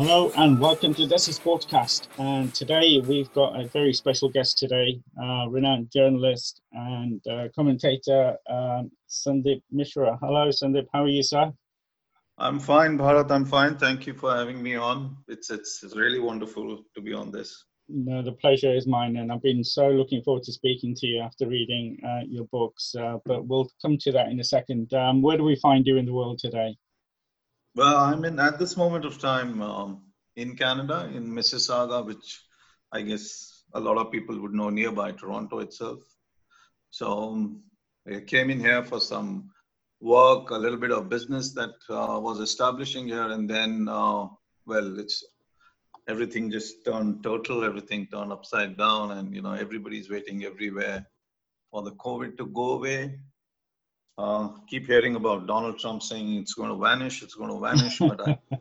Hello and welcome to Desi Sportscast. And today we've got a very special guest today, uh, renowned journalist and uh, commentator um, Sundeep Misra. Hello, Sundeep. How are you, sir? I'm fine, Bharat. I'm fine. Thank you for having me on. It's it's, it's really wonderful to be on this. No, the pleasure is mine, and I've been so looking forward to speaking to you after reading uh, your books. Uh, but we'll come to that in a second. Um, where do we find you in the world today? Well, I'm in at this moment of time um, in Canada, in Mississauga, which I guess a lot of people would know nearby Toronto itself. So um, I came in here for some work, a little bit of business that uh, was establishing here, and then uh, well, it's everything just turned total. Everything turned upside down, and you know everybody's waiting everywhere for the COVID to go away. Uh, keep hearing about Donald Trump saying it's going to vanish, it's going to vanish, but, I,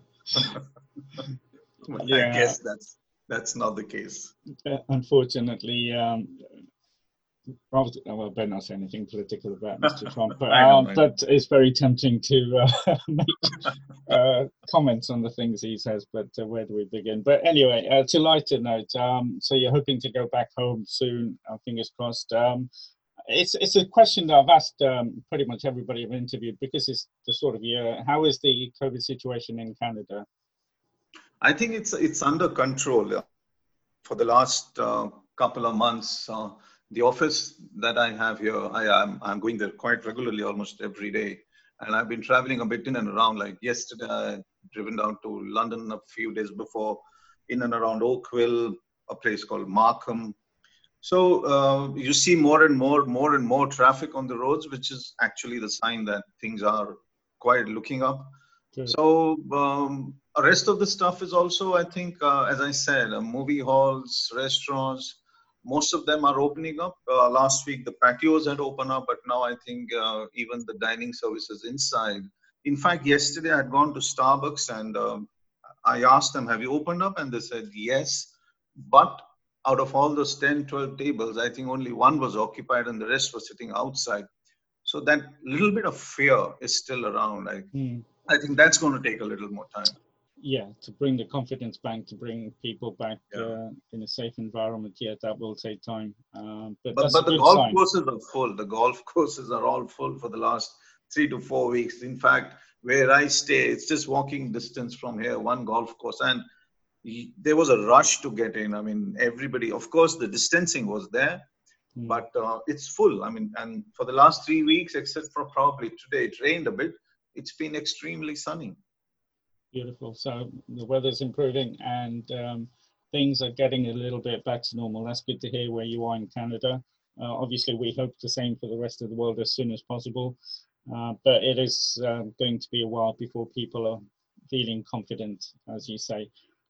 but yeah. I guess that's that's not the case. Uh, unfortunately, um, rather, well, better not say anything political about Mr. Trump, but, um, but it's very tempting to uh, make uh, comments on the things he says. But uh, where do we begin? But anyway, uh, to lighter note, um, so you're hoping to go back home soon, fingers crossed. Um, it's it's a question that I've asked um, pretty much everybody I've interviewed because it's the sort of year. How is the COVID situation in Canada? I think it's it's under control. For the last uh, couple of months, uh, the office that I have here, I am I'm going there quite regularly, almost every day, and I've been traveling a bit in and around. Like yesterday, I driven down to London a few days before, in and around Oakville, a place called Markham, so uh, you see more and more, more and more traffic on the roads, which is actually the sign that things are quite looking up. Okay. So um, rest of the stuff is also, I think, uh, as I said, uh, movie halls, restaurants. Most of them are opening up. Uh, last week the patios had opened up, but now I think uh, even the dining services inside. In fact, yesterday I had gone to Starbucks and um, I asked them, "Have you opened up?" And they said yes, but out of all those 10, 12 tables, I think only one was occupied and the rest were sitting outside. So that little bit of fear is still around. I, mm. I think that's going to take a little more time. Yeah, to bring the confidence back, to bring people back yeah. uh, in a safe environment. Yeah, that will take time. Um, but but, but the golf sign. courses are full. The golf courses are all full for the last three to four weeks. In fact, where I stay, it's just walking distance from here, one golf course. And there was a rush to get in. I mean, everybody, of course, the distancing was there, mm. but uh, it's full. I mean, and for the last three weeks, except for probably today, it rained a bit. It's been extremely sunny. Beautiful. So the weather's improving and um, things are getting a little bit back to normal. That's good to hear where you are in Canada. Uh, obviously, we hope the same for the rest of the world as soon as possible. Uh, but it is uh, going to be a while before people are feeling confident, as you say.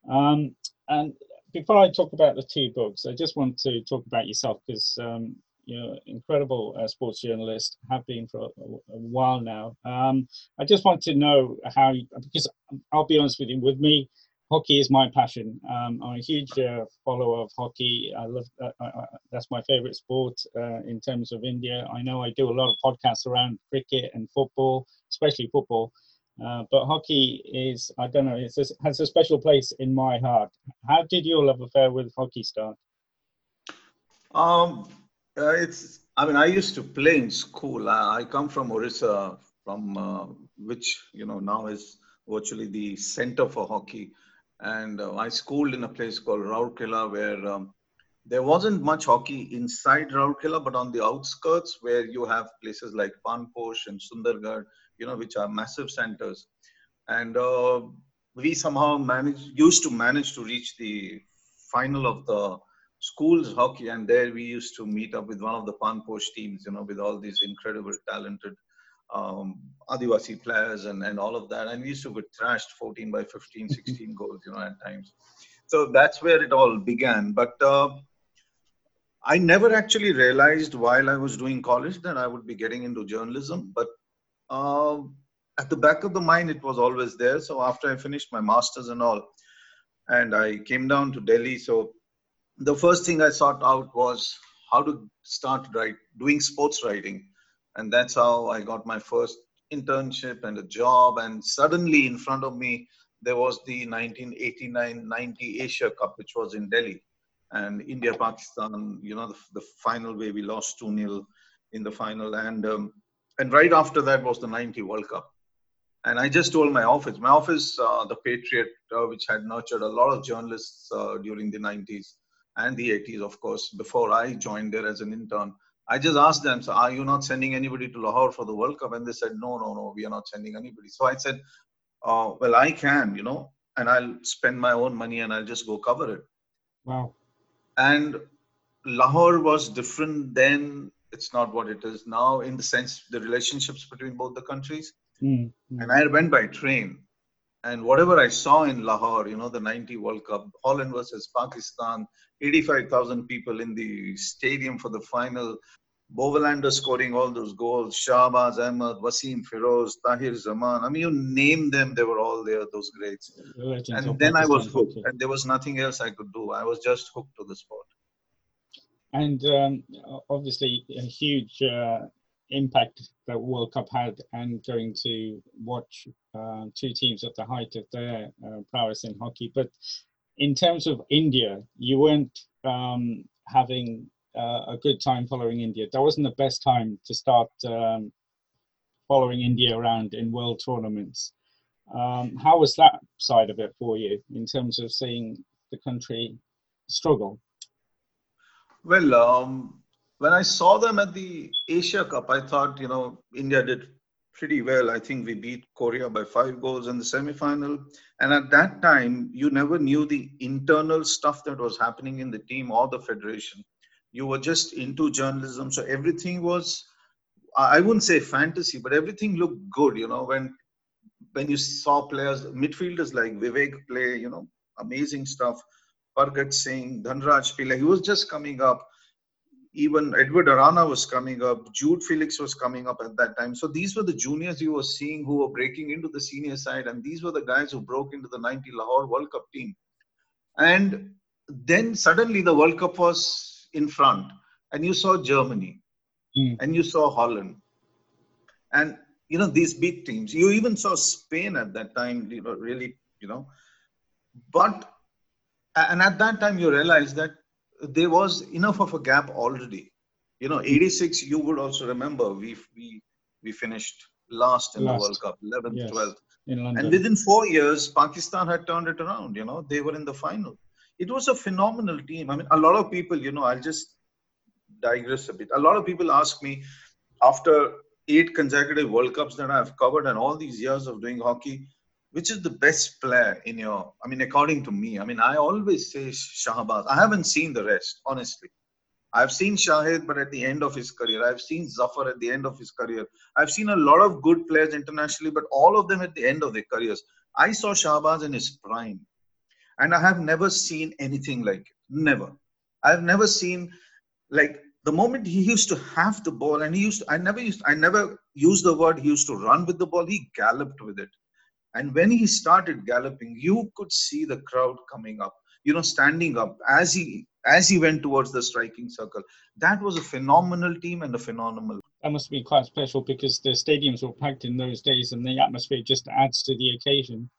Um, and before I talk about the two books, I just want to talk about yourself because um, you're an incredible uh, sports journalist, have been for a, a while now. Um, I just want to know how, you, because I'll be honest with you, with me, hockey is my passion. Um, I'm a huge uh, follower of hockey. I love uh, uh, that's my favorite sport uh, in terms of India. I know I do a lot of podcasts around cricket and football, especially football. Uh, but hockey is, I don't know, it has a special place in my heart. How did your love affair with hockey start? Um, uh, it's, I mean, I used to play in school. I, I come from Orissa, from uh, which, you know, now is virtually the center for hockey. And uh, I schooled in a place called Rourkela where um, there wasn't much hockey inside Rourkela, but on the outskirts where you have places like Panposh and Sundargarh, you know, which are massive centers. And uh, we somehow managed, used to manage to reach the final of the schools hockey. And there we used to meet up with one of the Panposh teams, you know, with all these incredible, talented um, Adivasi players and, and all of that. And we used to get thrashed 14 by 15, 16 goals, you know, at times. So that's where it all began. But uh, I never actually realized while I was doing college that I would be getting into journalism. But uh, at the back of the mind, it was always there. So after I finished my masters and all, and I came down to Delhi, so the first thing I sought out was how to start write, doing sports writing, and that's how I got my first internship and a job. And suddenly, in front of me, there was the 1989-90 Asia Cup, which was in Delhi, and India Pakistan. You know, the, the final way we lost two 0 in the final, and um, and right after that was the 90 World Cup. And I just told my office, my office, uh, the Patriot, uh, which had nurtured a lot of journalists uh, during the 90s and the 80s, of course, before I joined there as an intern. I just asked them, so are you not sending anybody to Lahore for the World Cup? And they said, no, no, no, we are not sending anybody. So I said, uh, well, I can, you know, and I'll spend my own money and I'll just go cover it. Wow. And Lahore was different then. It's not what it is now in the sense the relationships between both the countries. Mm-hmm. And I went by train. And whatever I saw in Lahore, you know, the 90 World Cup, Holland versus Pakistan, 85,000 people in the stadium for the final, Bovelander scoring all those goals, Shahbaz Ahmed, Wasim Feroz, Tahir Zaman. I mean, you name them, they were all there, those greats. And then I was hooked, and there was nothing else I could do. I was just hooked to the sport. And um, obviously, a huge uh, impact that World Cup had, and going to watch uh, two teams at the height of their uh, prowess in hockey. But in terms of India, you weren't um, having uh, a good time following India. That wasn't the best time to start um, following India around in world tournaments. Um, how was that side of it for you in terms of seeing the country struggle? Well, um, when I saw them at the Asia Cup, I thought, you know, India did pretty well. I think we beat Korea by five goals in the semi-final. And at that time, you never knew the internal stuff that was happening in the team or the federation. You were just into journalism, so everything was, I wouldn't say fantasy, but everything looked good. You know, when when you saw players, midfielders like Vivek play, you know, amazing stuff. Pargat Singh, Dhanraj Pillai, he was just coming up. Even Edward Arana was coming up. Jude Felix was coming up at that time. So these were the juniors you were seeing who were breaking into the senior side, and these were the guys who broke into the 90 Lahore World Cup team. And then suddenly the World Cup was in front, and you saw Germany, Mm. and you saw Holland, and you know these big teams. You even saw Spain at that time. You know, really, you know, but and at that time you realize that there was enough of a gap already. You know, 86. You would also remember we we we finished last in Last. the World Cup, 11th, Yes. 12th. in London. And within four years, Pakistan had turned it around. You know, they were in the final. It was a phenomenal team. I mean, a lot of people, you know, I'll just digress a bit. A lot of people ask me after eight consecutive World Cups that I've covered and all these years of doing hockey, which is the best player in your, I mean, according to me, I mean, I always say Shahbaz. I haven't seen the rest, honestly. I've seen Shahid, but at the end of his career. I've seen Zafar at the end of his career. I've seen a lot of good players internationally, but all of them at the end of their careers. I saw Shahbaz in his prime, and I have never seen anything like it. Never. I've never seen like the moment he used to have the ball, and he used. To, I never used. I never used the word. He used to run with the ball. He galloped with it, and when he started galloping, you could see the crowd coming up. You know, standing up as he as he went towards the striking circle. That was a phenomenal team and a phenomenal. that must be quite special because the stadiums were packed in those days and the atmosphere just adds to the occasion.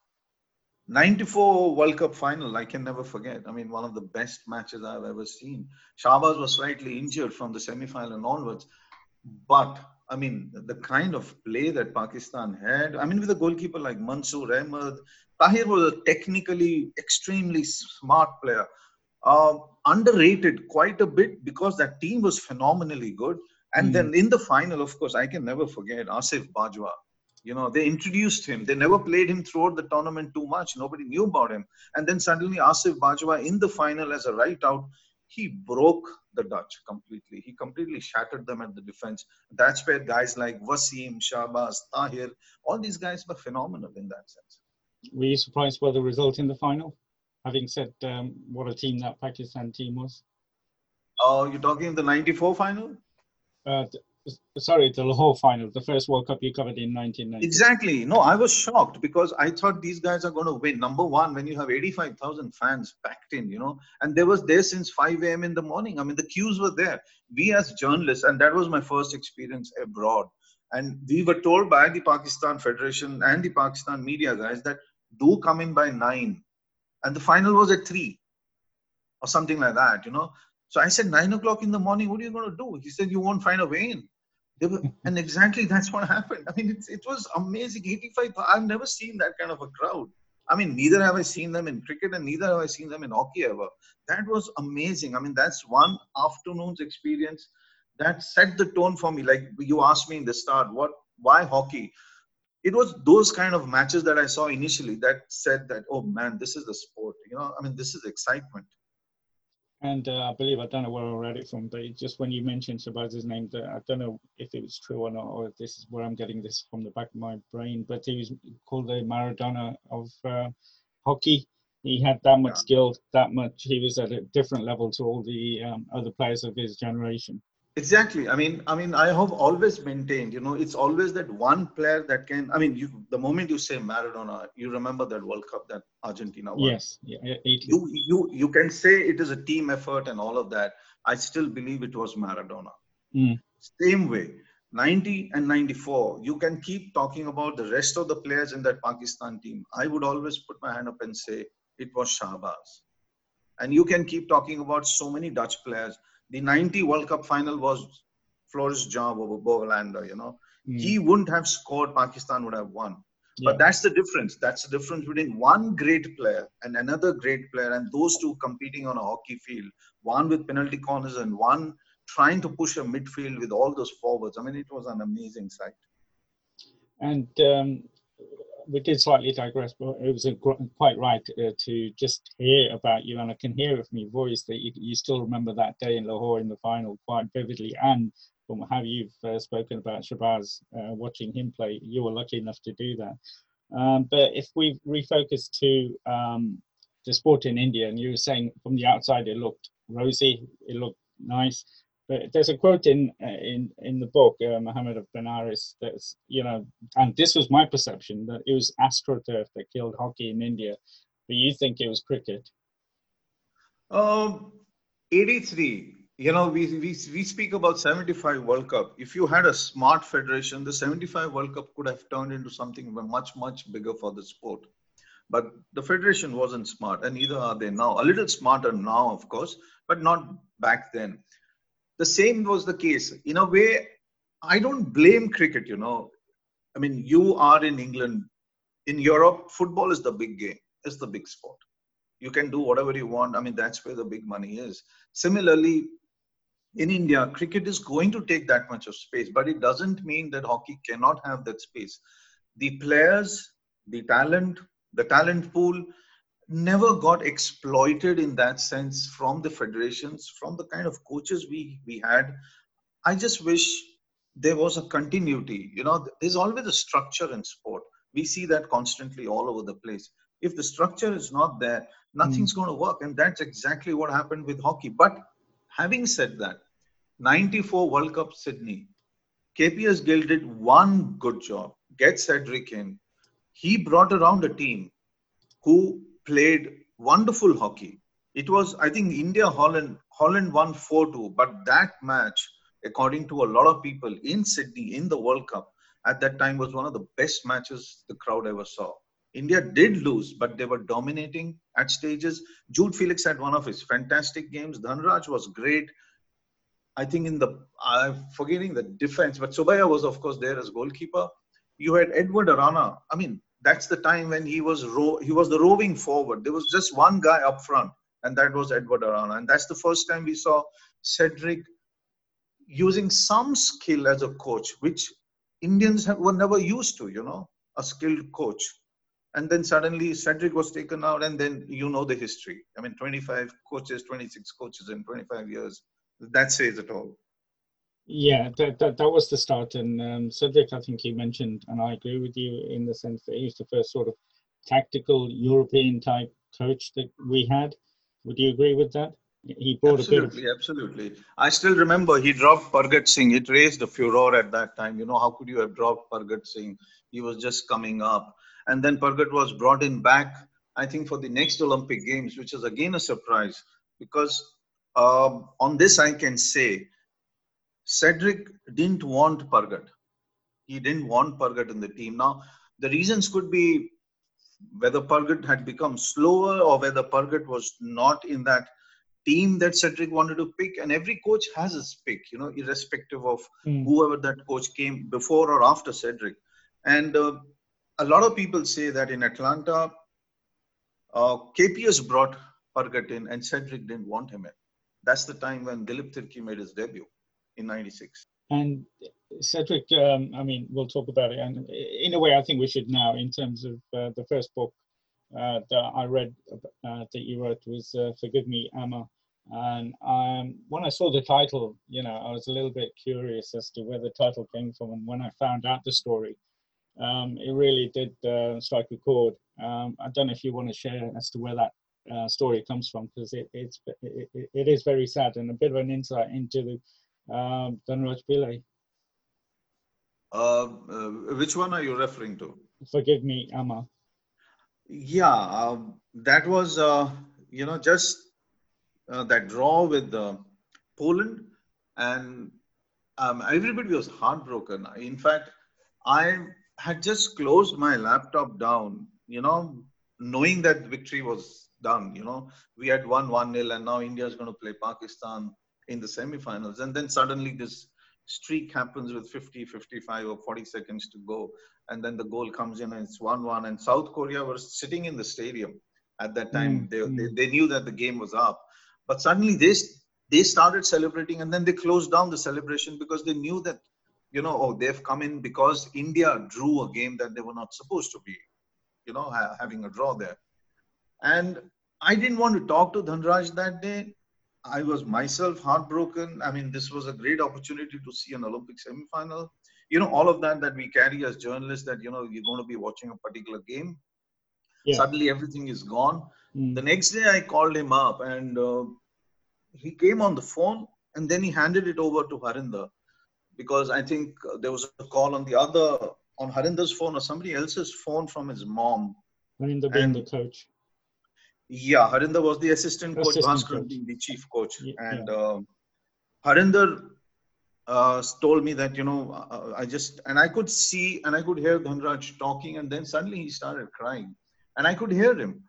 94 World Cup final, I can never forget. I mean, one of the best matches I've ever seen. Shahbaz was slightly injured from the semi final onwards. But, I mean, the kind of play that Pakistan had, I mean, with a goalkeeper like Mansoor Ahmed, Tahir was a technically extremely smart player. Uh, underrated quite a bit because that team was phenomenally good. And Mm. then in the final, of course, I can never forget Asif Bajwa. You know, they introduced him. They never played him throughout the tournament too much. Nobody knew about him. And then suddenly Asif Bajwa in the final as a right out, he broke the Dutch completely. He completely shattered them at the defense. That's where guys like Wasim, Shahbaz, Tahir, all these guys were phenomenal in that sense. Were you surprised by the result in the final? Having said um, what a team that Pakistan team was. Oh, you're talking the 94 final? Uh, sorry, the Lahore final, the first World Cup you covered in 1990. Exactly. No, I was shocked because I thought these guys are going to win. Number one, when you have 85,000 fans packed in, you know, and they was there since 5 a.m. in the morning. I mean, the queues were there. We as journalists, and that was my first experience abroad. And we were told by the Pakistan Federation and the Pakistan media guys that do come in by nine. And the final was at three or something like that, you know. So I said, nine o'clock in the morning, what are you going to do? He said, you won't find a way in. Were, and exactly that's what happened. I mean, it was amazing. 85, I've never seen that kind of a crowd. I mean, neither have I seen them in cricket and neither have I seen them in hockey ever. That was amazing. I mean, that's one afternoon's experience that set the tone for me. Like you asked me in the start, what, why hockey? It was those kind of matches that I saw initially that said that, oh man, this is the sport. You know, I mean, this is excitement. And uh, I believe I don't know where I read it from, but just when you mentioned Shahbaz's name, I don't know if it was true or not, or if this is where I'm getting this from the back of my brain. But he was called the Maradona of uh, hockey. He had that much yeah. skill, that much. He was at a different level to all the um, other players of his generation. Exactly. I mean, I mean, I have always maintained. You know, it's always that one player that can. I mean, you, the moment you say Maradona, you remember that World Cup that Argentina won. Yes. Yeah. You you you can say it is a team effort and all of that. I still believe it was Maradona. Mm. Same way. 90 and 94, you can keep talking about the rest of the players in that Pakistan team. I would always put my hand up and say it was Shahbaz. And you can keep talking about so many Dutch players the 90 World Cup final was Floris Jan Bovelander, you know. Mm. He wouldn't have scored, Pakistan would have won. Yeah. But that's the difference. That's the difference between one great player and another great player, and those two competing on a hockey field, one with penalty corners and one trying to push a midfield with all those forwards. I mean, it was an amazing sight. And um, we did slightly digress, but it was quite right uh, to just hear about you, and I can hear from your voice that you, you, still remember that day in Lahore in the final quite vividly, and from how you've uh, spoken about Shahbaz, uh, watching him play, you were lucky enough to do that. Um, but if we refocus to um, the sport in India, and you were saying from the outside it looked rosy, it looked nice. There's a quote in uh, in in the book, uh, Mohammed of Benares, that's you know, and this was my perception that it was astroturf that killed hockey in India, but you think it was cricket. Um, 83. You know, we, we we speak about 75 World Cup. If you had a smart federation, the 75 World Cup could have turned into something much much bigger for the sport. But the federation wasn't smart, and neither are they now. A little smarter now, of course, but not back then the same was the case. In a way, I don't blame cricket, you know. I mean, you are in England. In Europe, football is the big game, it's the big sport. You can do whatever you want. I mean, that's where the big money is. Similarly, in India, cricket is going to take that much of space, but it doesn't mean that hockey cannot have that space. The players, the talent, the talent pool, never got exploited in that sense from the federations, from the kind of coaches we, we had. I just wish there was a continuity. You know, there's always a structure in sport. We see that constantly all over the place. If the structure is not there, nothing's mm. going to work. And that's exactly what happened with hockey. But having said that, 94 World Cup Sydney, KPS Gill did one good job. Get Cedric in. He brought around a team who played wonderful hockey. It was, I think, India Holland. Holland won 4 2, but that match, according to a lot of people in Sydney in the World Cup, at that time was one of the best matches the crowd ever saw. India did lose, but they were dominating at stages. Jude Felix had one of his fantastic games. Dhanraj was great. I think in the, I'm forgetting the defense, but Subbiah was, of course, there as goalkeeper. You had Edward Arana. I mean, that's the time when he was ro- he was the roving forward. There was just one guy up front, and that was Edward Arana. And that's the first time we saw Cedric using some skill as a coach, which Indians have, were never used to. You know, a skilled coach. And then suddenly Cedric was taken out, and then you know the history. I mean, 25 coaches, 26 coaches in 25 years. That says it all. Yeah, that, that, that was the start. And um, Cedric, I think you mentioned, and I agree with you in the sense that he's the first sort of tactical European type coach that we had. Would you agree with that? He brought absolutely, of... absolutely. I still remember he dropped Pargat Singh. It raised a furor at that time. You know, how could you have dropped Pargat Singh? He was just coming up. And then Pargat was brought in back, I think, for the next Olympic Games, which is again a surprise because uh, on this I can say Cedric didn't want Pargat. He didn't want Pargat in the team. Now, the reasons could be whether Pargat had become slower or whether Pargat was not in that team that Cedric wanted to pick. And every coach has his pick, you know, irrespective of mm. whoever that coach came before or after Cedric. And uh, a lot of people say that in Atlanta, uh, KPS brought Pargat in and Cedric didn't want him in. That's the time when Dilip Tirkey made his debut in 96. And Cedric, um, I mean, we'll talk about it. And in a way, I think we should now, in terms of uh, the first book uh, that I read uh, that you wrote was uh, Forgive Me, Amma. And um, when I saw the title, you know, I was a little bit curious as to where the title came from. And when I found out the story, um, it really did uh, strike a chord. Um, I don't know if you want to share as to where that uh, story comes from, because it, it's it, it is very sad and a bit of an insight into the Dhanraj Pillai. Uh, uh, which one are you referring to? Forgive me, Amma. Yeah, um, that was uh, you know just uh, that draw with uh, Poland, and um, everybody was heartbroken. In fact, I had just closed my laptop down, you know, knowing that the victory was done. You know, we had won 1 0, and now India is going to play Pakistan in the semifinals. And then suddenly this streak happens with 50, 55, or 40 seconds to go. And then the goal comes in and it's 1 1. And South Korea was sitting in the stadium at that time. Mm, they, mm. They, they knew that the game was up. But suddenly they, they started celebrating and then they closed down the celebration because they knew that, you know, oh, they've come in because India drew a game that they were not supposed to be, you know, ha- having a draw there. And I didn't want to talk to Dhanraj that day. I was myself heartbroken. I mean, this was a great opportunity to see an Olympic semifinal. You know, all of that that we carry as journalists that, you know, you're going to be watching a particular game. Yeah. Suddenly everything is gone. Mm. The next day I called him up and uh, he came on the phone and then he handed it over to Harinder because I think there was a call on the other, on Harinder's phone or somebody else's phone from his mom. Harinder being the coach. Yeah, Harinder was the assistant coach, Bhaskar being the chief coach. Yeah, and yeah. Uh, Harinder uh, told me that, you know, uh, I just, and I could see and I could hear Dhanraj talking, and then suddenly he started crying. And I could hear him.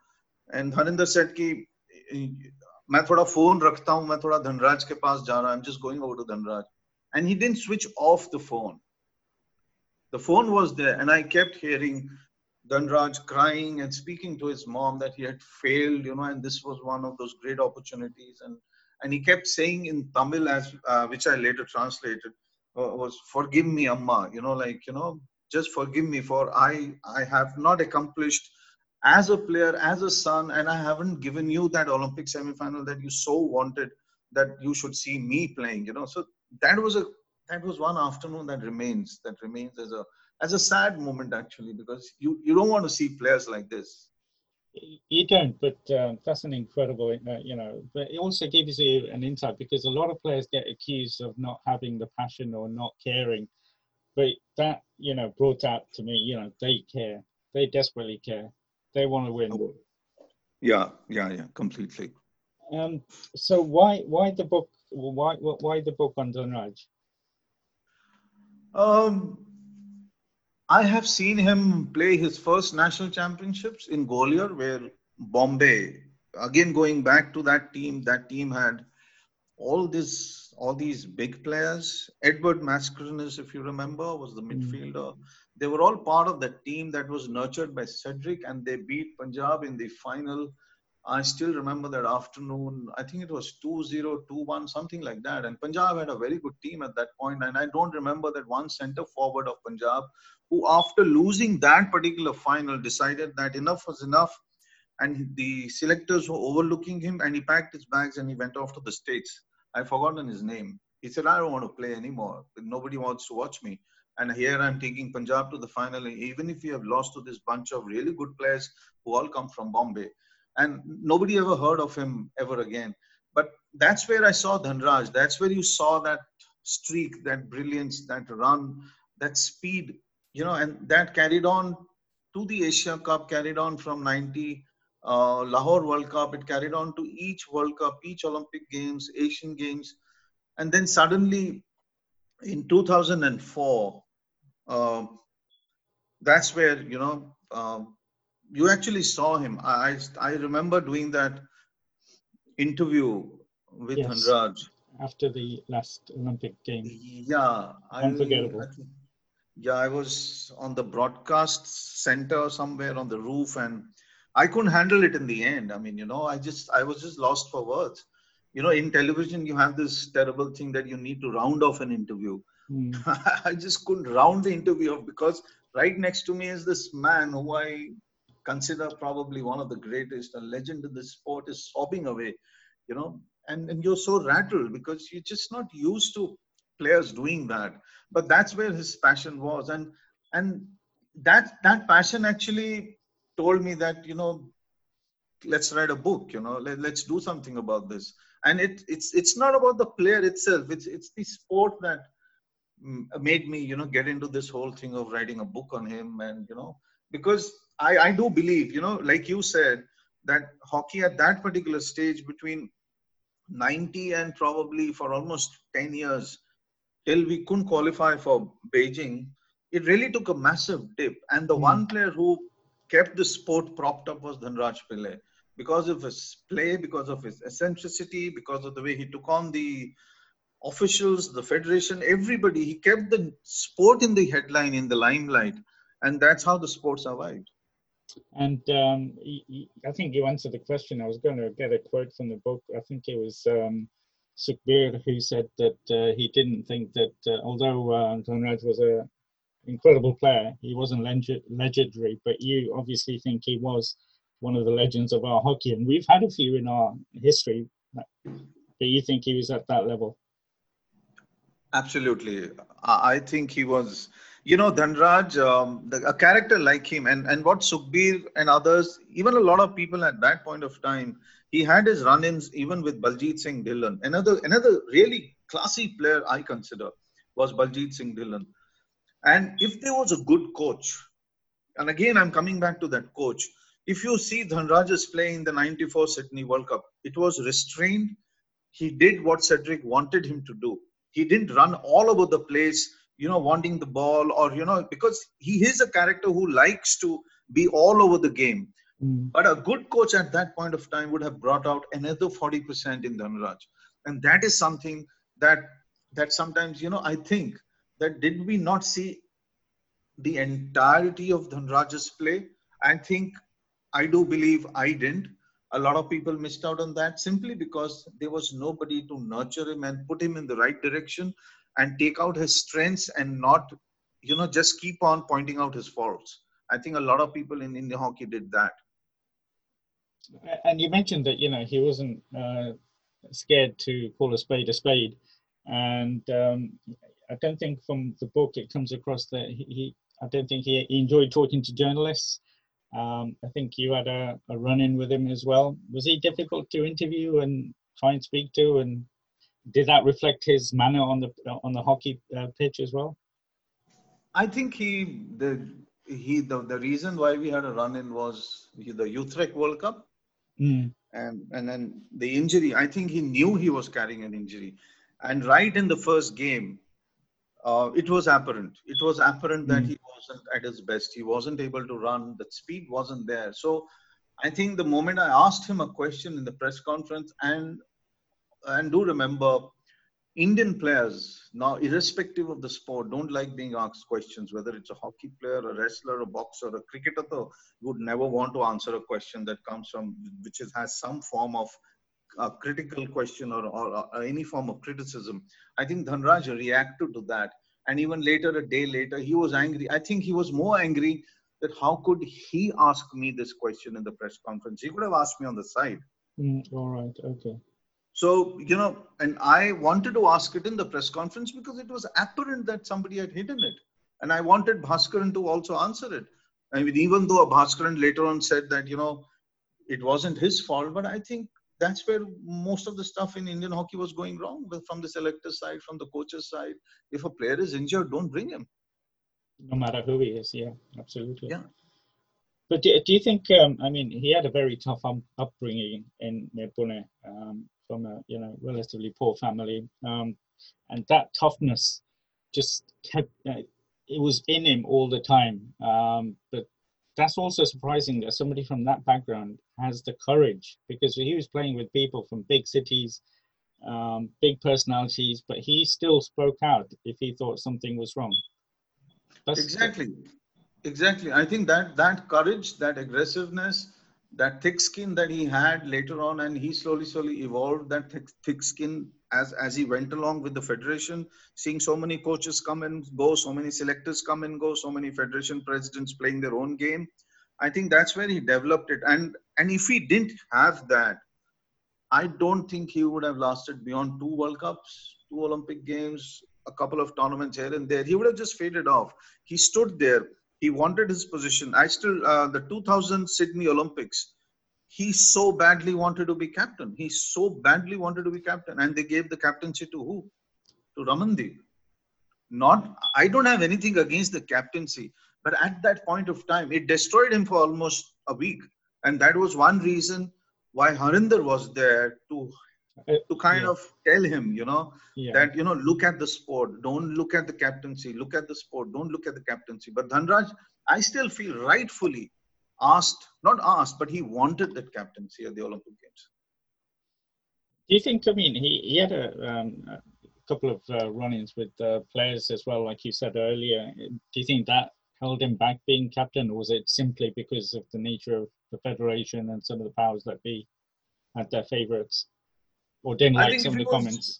And Harinder said, कि मैं थोड़ा phone रखता हूँ मैं थोड़ा धनराज के पास जा रहा I'm just going over to Dhanraj. And he didn't switch off the phone. The phone was there, and I kept hearing Dhanraj crying and speaking to his mom that he had failed, you know, and this was one of those great opportunities. And and he kept saying in Tamil, as uh, which I later translated, uh, was "Forgive me, Amma," you know, like you know, just forgive me for I I have not accomplished as a player, as a son, and I haven't given you that Olympic semifinal that you so wanted that you should see me playing, you know. So that was a that was one afternoon that remains that remains as a as a sad moment actually because you you don't want to see players like this. You don't but um, that's an incredible uh, you know but it also gives you an insight because a lot of players get accused of not having the passion or not caring. But that you know brought out to me you know they care. They desperately care. They want to win. Yeah yeah yeah completely. Um so why why the book why why the book on Dhanraj? um I have seen him play his first national championships in Gwalior, where Bombay, again going back to that team, that team had all this, all these big players. Edward Mascarenhas, if you remember, was the hmm. midfielder. Mm. They were all part of that team that was nurtured by Cedric, and they beat Punjab in the final I still remember that afternoon. I think it was 2 0, 2 1, something like that. And Punjab had a very good team at that point. And I don't remember that one center forward of Punjab who, after losing that particular final, decided that enough was enough. And the selectors were overlooking him. And he packed his bags and he went off to the States. I've forgotten his name. He said, I don't want to play anymore. Nobody wants to watch me. And here I'm taking Punjab to the final. Even if we have lost to this bunch of really good players who all come from Bombay and nobody ever heard of him ever again. But that's where I saw Dhanraj. That's where you saw that streak, that brilliance, that run, that speed, you know, and that carried on to the Asia Cup, carried on from 90, uh, Lahore World Cup, it carried on to each World Cup, each Olympic Games, Asian Games. And then suddenly in 2004, uh, that's where, you know, uh, you actually saw him. I I remember doing that interview with yes. Dhanraj after the last Olympic game. Yeah, unforgettable. I, yeah, I was on the broadcast center somewhere on the roof, and I couldn't handle it in the end. I mean, you know, I just I was just lost for words. You know, in television, you have this terrible thing that you need to round off an interview. Mm. I just couldn't round the interview off because right next to me is this man who I consider probably one of the greatest, a legend in the sport, is sobbing away. You know, and, and you're so rattled because you're just not used to players doing that. But that's where his passion was, and and that that passion actually told me that you know let's write a book you know let, let's do something about this and it it's it's not about the player itself it's it's the sport that mm, made me you know get into this whole thing of writing a book on him and you know because i i do believe you know like you said that hockey at that particular stage between 90 and probably for almost 10 years till we couldn't qualify for beijing it really took a massive dip and the mm. one player who kept the sport propped up was Dhanraj Pillai because of his play, because of his eccentricity, because of the way he took on the officials, the federation, everybody. He kept the sport in the headline, in the limelight, and that's how the sport survived. And um, I think you answered the question. I was going to get a quote from the book. I think it was um, Sukhbir who said that uh, he didn't think that, uh, although uh, Dhanraj was a incredible player, he wasn't leg- legendary, but you obviously think he was one of the legends of our hockey, and we've had a few in our history. But you think he was at that level? Absolutely, I think he was. You know, Dhanraj, um, the, a character like him, and and what Sukhbir and others, even a lot of people at that point of time, he had his run-ins even with Baljit Singh Dhillon. Another another really classy player I consider was Baljit Singh Dhillon. And if there was a good coach, and again I'm coming back to that coach, if you see Dhanraj's play in the 94 Sydney World Cup, it was restrained. He did what Cedric wanted him to do. He didn't run all over the place, you know, wanting the ball or, you know, because he is a character who likes to be all over the game. Mm. But a good coach at that point of time would have brought out another 40% in Dhanraj. And that is something that that sometimes, you know, I think that did we not see the entirety of Dhanraj's play? I think I do believe I didn't. A lot of people missed out on that simply because there was nobody to nurture him and put him in the right direction and take out his strengths and not, you know, just keep on pointing out his faults. I think a lot of people in Indian hockey did that. And you mentioned that, you know, he wasn't uh, scared to call a spade a spade. And um, I don't think from the book it comes across that he, he I don't think he, he enjoyed talking to journalists um, I think you had a, a run in with him as well. Was he difficult to interview and try and speak to? And did that reflect his manner on the on the hockey uh, pitch as well? I think he the he the, the reason why we had a run in was the Utrecht World Cup. Mm. And and then the injury, I think he knew he was carrying an injury. And right in the first game, uh, it was apparent. It was apparent that mm. he wasn't at his best. He wasn't able to run. The speed wasn't there. So I think the moment I asked him a question in the press conference, and and do remember, Indian players now, irrespective of the sport, don't like being asked questions. Whether it's a hockey player, a wrestler, a boxer, a cricketer, though, would never want to answer a question that comes from which is, has some form of a critical question or, or, or, any form of criticism. I think Dhanraj reacted to that and even later a day later he was angry i think he was more angry that how could he ask me this question in the press conference he could have asked me on the side mm, all right okay so you know and i wanted to ask it in the press conference because it was apparent that somebody had hidden it and i wanted bhaskaran to also answer it i mean even though bhaskaran later on said that you know it wasn't his fault but i think that's where most of the stuff in Indian hockey was going wrong from the selector side, from the coach's side. If a player is injured, don't bring him. No matter who he is, yeah, absolutely. Yeah. But do, do you think? Um, I mean, he had a very tough um, upbringing in Pune um, from a you know relatively poor family, um, and that toughness just kept. Uh, it was in him all the time. Um, but that's also surprising that somebody from that background has the courage because he was playing with people from big cities, um, big personalities, but he still spoke out if he thought something was wrong. That's exactly, exactly. I think that that courage, that aggressiveness, that thick skin that he had later on, and he slowly, slowly evolved that thick, thick skin as as he went along with the federation. Seeing so many coaches come and go, so many selectors come and go, so many federation presidents playing their own game. I think that's where he developed it. And and if he didn't have that, I don't think he would have lasted beyond two World Cups, two Olympic Games, a couple of tournaments here and there. He would have just faded off. He stood there. He wanted his position. I still, uh, the 2000 Sydney Olympics, he so badly wanted to be captain. He so badly wanted to be captain. And they gave the captaincy to who? To Ramandeep. Not, I don't have anything against the captaincy, but at that point of time, it destroyed him for almost a week. And that was one reason why Harinder was there to to kind yeah. of tell him, you know, yeah. that, you know, look at the sport, don't look at the captaincy, look at the sport, don't look at the captaincy. But Dhanraj, I still feel rightfully asked, not asked, but he wanted that captaincy at the Olympic Games. Do you think, I mean, he, he had a, um, a couple of uh, run ins with uh, players as well, like you said earlier. Do you think that held him back being captain, or was it simply because of the nature of the federation and some of the powers that be had their favourites? Or didn't like some of the was, comments.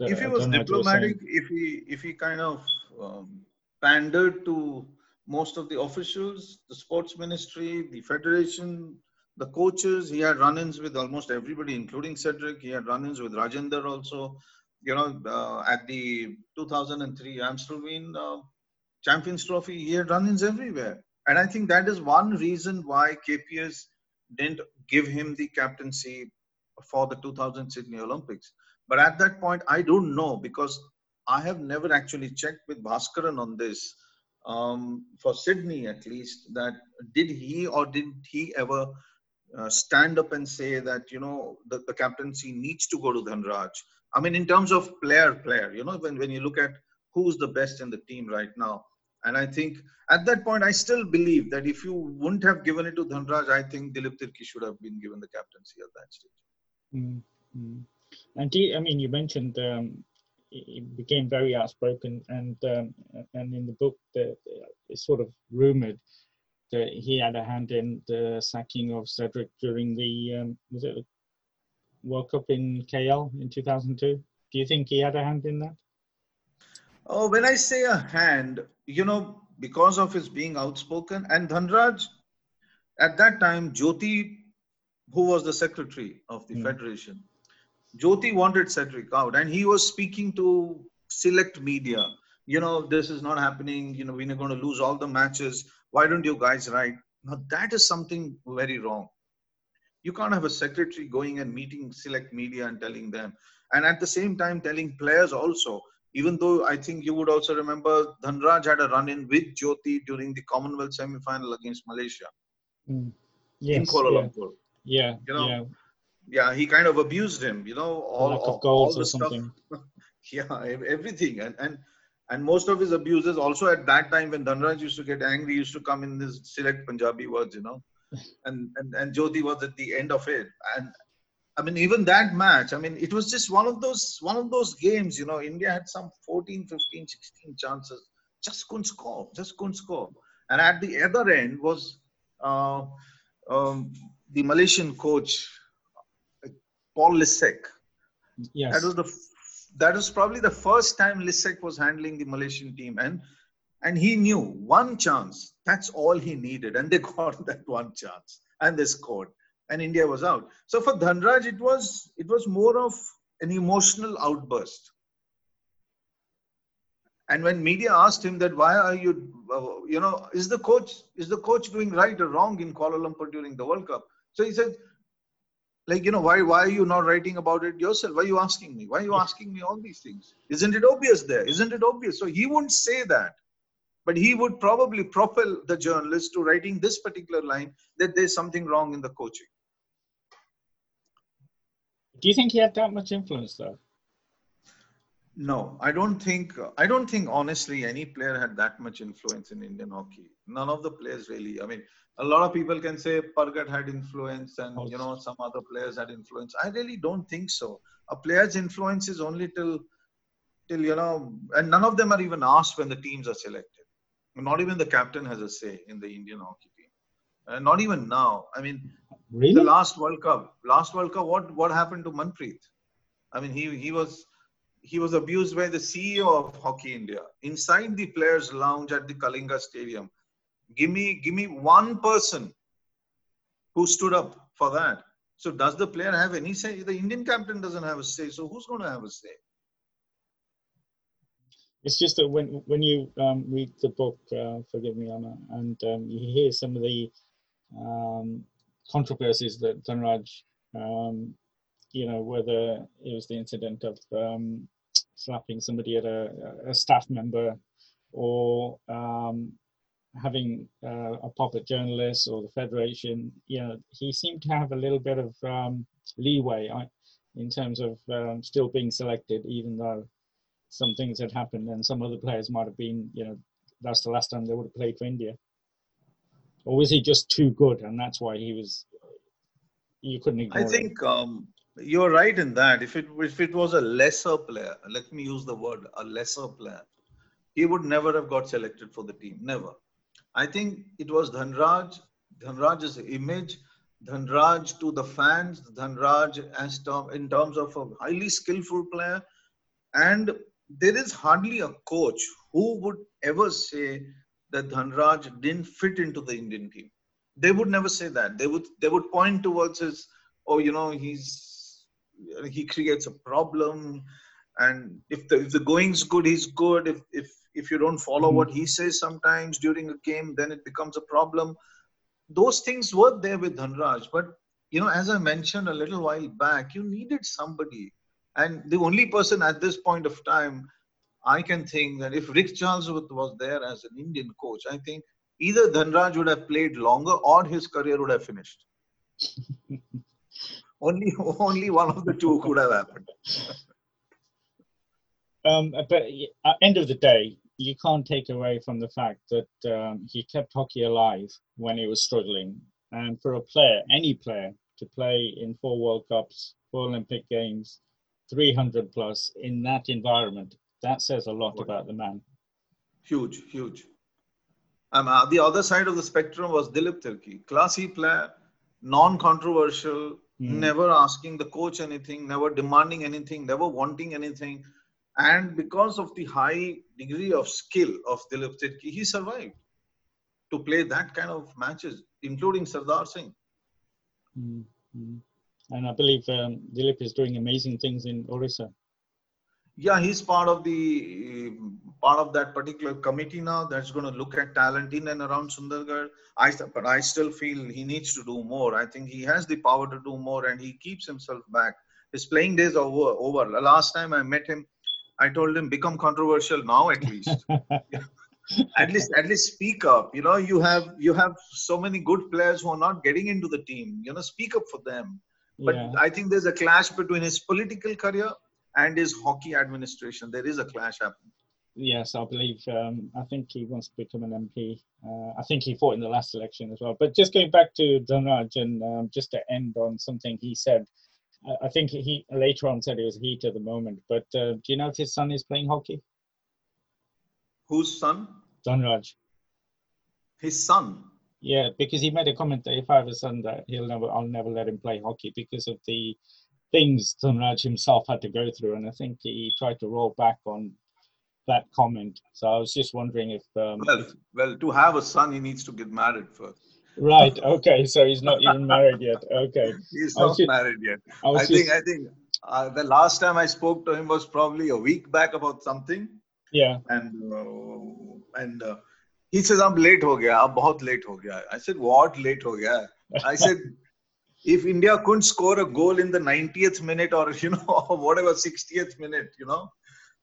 If he was diplomatic, if he if he kind of um, pandered to most of the officials, the sports ministry, the federation, the coaches, he had run-ins with almost everybody, including Cedric. He had run-ins with Rajendra also. You know, uh, at the 2003 Amstelveen uh, Champions Trophy, he had run-ins everywhere. And I think that is one reason why KPS didn't give him the captaincy for the 2000 Sydney Olympics. But at that point, I don't know because I have never actually checked with Bhaskaran on this. Um, for Sydney, at least, that did he or didn't he ever uh, stand up and say that you know the, the captaincy needs to go to Dhanraj? I mean, in terms of player, player, you know, when when you look at who's the best in the team right now, and I think at that point, I still believe that if you wouldn't have given it to Dhanraj, I think Dilip Tirkey should have been given the captaincy at that stage. Mm-hmm. And do you, I mean, you mentioned um, he became very outspoken, and um, and in the book, the, it's sort of rumored that he had a hand in the sacking of Cedric during the um, was it the World Cup in KL in 2002. Do you think he had a hand in that? Oh, when I say a hand, you know, because of his being outspoken, and Dhanraj, at that time, Jyoti who was the secretary of the mm. federation. Jyoti wanted Cedric out, and he was speaking to select media. You know, this is not happening. You know, we're going to lose all the matches. Why don't you guys write? Now, that is something very wrong. You can't have a secretary going and meeting select media and telling them, and at the same time telling players also. Even though I think you would also remember Dhanraj had a run in with Jyoti during the Commonwealth semi final against Malaysia mm. yes, in Kuala yeah. Lumpur. Yeah. You know, yeah. yeah, he kind of abused him, you know, all, all, all the stuff. yeah, everything. And, and, and most of his abuses also at that time when Dhanraj used to get angry, used to come in this select Punjabi words, you know, and, and, and Jyoti was at the end of it. And I mean, even that match, I mean, it was just one of those, one of those games, you know, India had some 14, 15, 16 chances, just couldn't score, just couldn't score. And at the other end was, uh, um, the Malaysian coach, Paul Lissek. Yes. That was the that was probably the first time Lissek was handling the Malaysian team, and and he knew one chance. That's all he needed, and they got that one chance, and they scored, and India was out. So for Dhanraj, it was it was more of an emotional outburst. And when media asked him that, why are you, uh, you know, is the coach is the coach doing right or wrong in Kuala Lumpur during the World Cup? So he said, like, you know, why, why are you not writing about it yourself? Why are you asking me? Why are you asking me all these things? Isn't it obvious there? Isn't it obvious? So he wouldn't say that. But he would probably propel the journalist to writing this particular line that there's something wrong in the coaching. Do you think he had that much influence though? No, I don't think. I don't think honestly any player had that much influence in Indian hockey. None of the players really. I mean, a lot of people can say Pargat had influence and you know some other players had influence. I really don't think so. A player's influence is only till till you know, and none of them are even asked when the teams are selected. Not even the captain has a say in the Indian hockey team. Uh, not even now. I mean, Really? the last World Cup, last World Cup, what what happened to Manpreet? I mean, he he was he was abused by the CEO of Hockey India inside the players' lounge at the Kalinga Stadium. Give me give me one person who stood up for that. So does the player have any say? The Indian captain doesn't have a say. So who's going to have a say? It's just that when when you um, read the book, uh, forgive me, Amma, and um, you hear some of the um, controversies that Dhanraj, um, you know, whether it was the incident of um, slapping somebody at a, a staff member or um, having uh, a pop at journalists or the federation, you know, he seemed to have a little bit of um, leeway I, in terms of um, still being selected, even though some things had happened and some other players might have been, you know, that's the last time they would have played for India. Or was he just too good and that's why he was, you couldn't ignore I him? think um, you're right in that. If it if it was a lesser player, let me use the word a lesser player, he would never have got selected for the team. Never. I think it was Dhanraj, Dhanraj's image, Dhanraj to the fans, Dhanraj as term, in terms of a highly skillful player, and there is hardly a coach who would ever say that Dhanraj didn't fit into the Indian team. They would never say that. They would they would point towards his, oh, you know, he's he creates a problem, and if the if the going's good, he's good. If if if you don't follow Mhm. what he says sometimes during a game, then it becomes a problem. Those things were there with Dhanraj, but you know, as I mentioned a little while back, you needed somebody, and the only person at this point of time I can think that if Rick Charlesworth was there as an Indian coach, I think either Dhanraj would have played longer or his career would have finished. only, only one of the two could have happened. Um, but y- at end of the day, you can't take away from the fact that um, he kept hockey alive when he was struggling. And for a player, any player, to play in four World Cups, four Olympic Games, 300 plus in that environment, that says a lot about the man. Huge, huge. Um, uh, the other side of the spectrum was Dilip Tirkey, classy player, non-controversial, Hmm. never asking the coach anything, never demanding anything, never wanting anything. And because of the high degree of skill of Dilip Tirkey, he survived to play that kind of matches, including Sardar Singh. Mm, mm. And I believe um, Dilip is doing amazing things in Orissa. Yeah, he's part of the eh, part of that particular committee now that's going to look at talent in and around Sundargarh. I but I still feel he needs to do more. I think he has the power to do more, and he keeps himself back. His playing days are over. Over. Last time I met him, I told him become controversial now at least. at least at least speak up. You know, you have you have so many good players who are not getting into the team. You know, speak up for them. But yeah. I think there's a clash between his political career and his hockey administration. There is a clash happening. Yes, I believe. Um, I think he wants to become an MP. Uh, I think he fought in the last election as well. But just going back to Dhanraj and um, just to end on something he said, I, think he later on said it was heat at the moment. But uh, do you know if his son is playing hockey? Whose son? Dhanraj. His son. Yeah, because he made a comment that if I have a son, that he'll never, I'll never let him play hockey because of the things Dhanraj himself had to go through, and I think he tried to roll back on that comment. So I was just wondering if um, well, well, to have a son, he needs to get married first. Right. Okay. So he's not even married yet. Okay. He's not just, married yet. I, I think. I think uh, the last time I spoke to him was probably a week back about something. Yeah. And uh, and. Uh, he says, I'm late ho gaya. I'm late ho gaya. I said, what late ho gaya? I said, if India couldn't score a goal in the 90th minute or you know or whatever 60th minute, you know,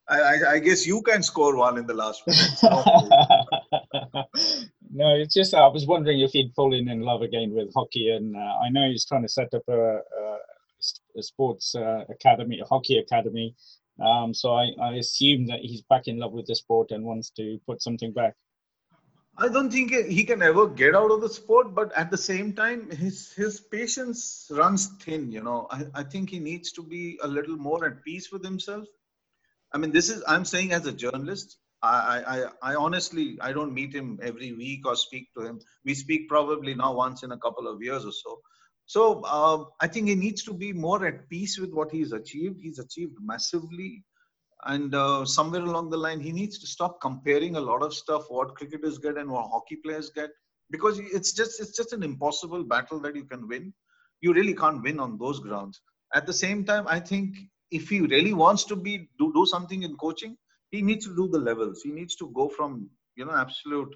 I, I, I guess you can score one in the last minute. No. it's just I was wondering if he'd fallen in love again with hockey, and uh, I know he's trying to set up a, a, a sports uh, academy, a hockey academy, Um, so I, I assume that he's back in love with the sport and wants to put something back. I don't think he can ever get out of the sport, but at the same time, his his patience runs thin. You know, I, I think he needs to be a little more at peace with himself. I mean, this is I'm saying as a journalist. I, I, I honestly I don't meet him every week or speak to him. We speak probably now once in a couple of years or so. So uh, I think he needs to be more at peace with what he's achieved. He's achieved massively and uh, somewhere along the line he needs to stop comparing a lot of stuff what cricketers get and what hockey players get. Because it's just it's just an impossible battle that you can win. You really can't win on those grounds. At the same time i think if he really wants to be do, do something in coaching he needs to do the levels. He needs to go from you know absolute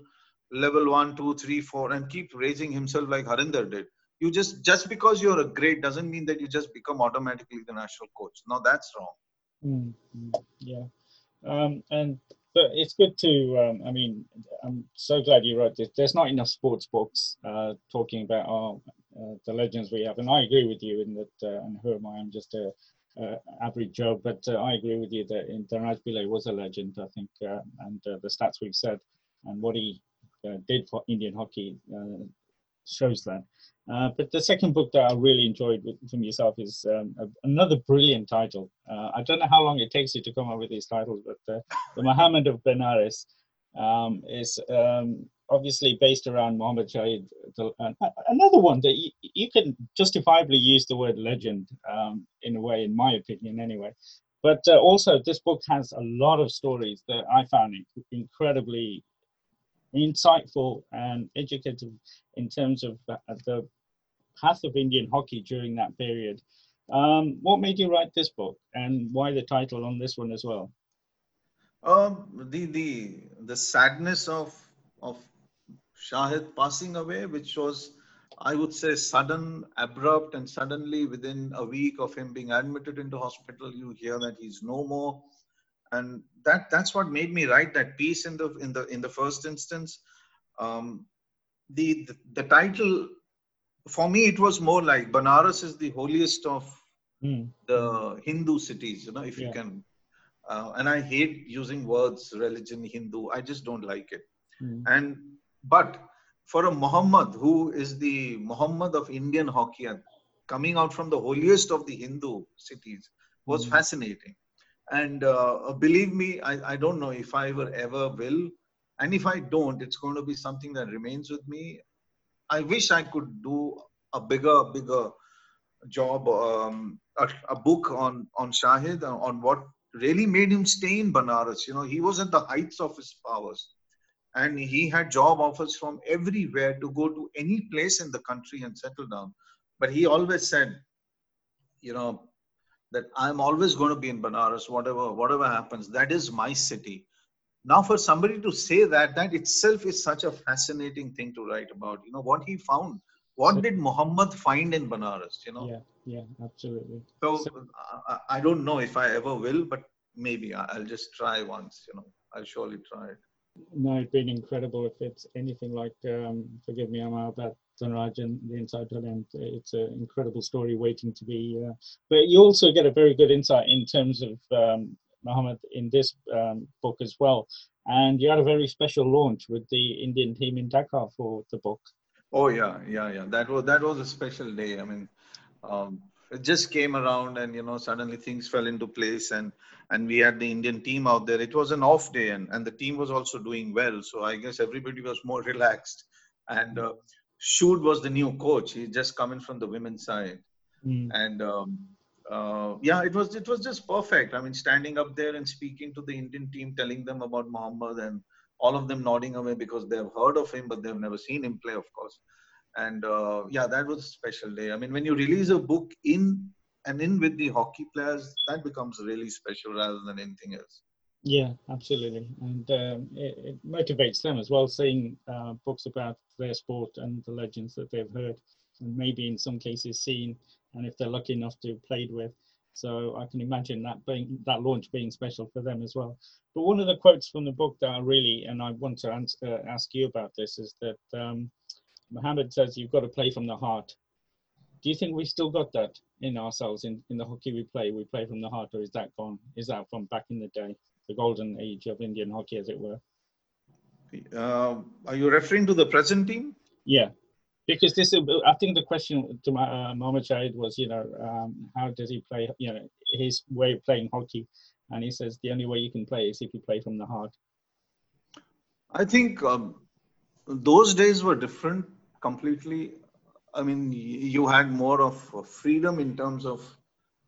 level one two three four and keep raising himself like harinder did. You just just because you're a great doesn't mean that you just become automatically the national coach. No that's wrong Mm, yeah, um, and but it's good to. Um, I mean, I'm so glad you wrote this. There's not enough sports books uh, talking about our uh, the legends we have, and I agree with you in that. Uh, and who am I? I'm just a, a average Joe, but uh, I agree with you that Dhanraj Pillay was a legend. I think, uh, and uh, the stats we've said and what he did for Indian hockey shows that. Uh, but the second book that I really enjoyed from yourself is um, a, another brilliant title. Uh, I don't know how long it takes you to come up with these titles, but uh, The Mohammed of Benares um, is um, obviously based around Mohammed Shahid. another one that you, you, can justifiably use the word legend um, in a way, in my opinion, anyway. But uh, also, this book has a lot of stories that I found incredibly insightful and educative in terms of the path of Indian hockey during that period. Um, what made you write this book, and why the title on this one as well? Um, the the the sadness of of Shahid passing away, which was, I would say, sudden, abrupt, and suddenly within a week of him being admitted into hospital, you hear that he's no more, and that that's what made me write that piece in the in the in the first instance. Um, the, the the title for me, it was more like Banaras is the holiest of mm. the Hindu cities, you know, if yeah. you can. Uh, and I hate using words religion, Hindu. I just don't like it. Mm. And but for a Muhammad who is the Muhammad of Indian hockey coming out from the holiest of the Hindu cities was mm. fascinating. And uh, believe me, I, I don't know if I ever ever will. And if I don't, it's going to be something that remains with me. I wish I could do a bigger, bigger job, um, a, a, book on on Shahid uh, on what really made him stay in Banaras. You know, he was at the heights of his powers, and he had job offers from everywhere to go to any place in the country and settle down. But he always said, you know, that I'm always going to be in Banaras, whatever whatever happens. That is my city. Now, for somebody to say that, that itself is such a fascinating thing to write about. You know, what he found. What so, did Muhammad find in Banaras? You know? Yeah, yeah, absolutely. So, so I, I, don't know if I ever will, but maybe I'll just try once. You know, I'll surely try it. No, it's been incredible. If it's anything like, um, forgive me, Amma about Dhanraj and the Inside Talent. It's an incredible story waiting to be. Uh, but you also get a very good insight in terms of um, Mohammed in this um, book as well. And you had a very special launch with the Indian team in Dhaka for the book. Oh yeah, yeah, yeah. That was that was a special day. I mean, um, it just came around, and you know, suddenly things fell into place, and and we had the Indian team out there. It was an off day, and and the team was also doing well. So I guess everybody was more relaxed. And uh, Sjoerd was the new coach. He just coming from the women's side, mm. and um, uh, yeah, it was it was just perfect. I mean, standing up there and speaking to the Indian team, telling them about Muhammad, and all of them nodding away because they've heard of him, but they've never seen him play, of course. And uh, yeah, that was a special day. I mean, when you release a book in and in with the hockey players, that becomes really special rather than anything else. Yeah, absolutely, and um, it, it, motivates them as well, seeing uh, books about their sport and the legends that they've heard, and maybe in some cases seen and if they're lucky enough to played with. So I can imagine that being that launch being special for them as well. But one of the quotes from the book that I really and I want to answer, uh, ask you about this is that um, Muhammad says you've got to play from the heart. Do you think we still got that in ourselves in, in the hockey we play? We play from the heart, or is that gone? Is that from back in the day, the golden age of Indian hockey, as it were? Uh, are you referring to the present team? Yeah, because this I think the question to my, uh, was, you know, um, how does he play, you know, his way of playing hockey. And he says the only way you can play is if you play from the heart. I think um, those days were different completely. I mean, you had more of freedom in terms of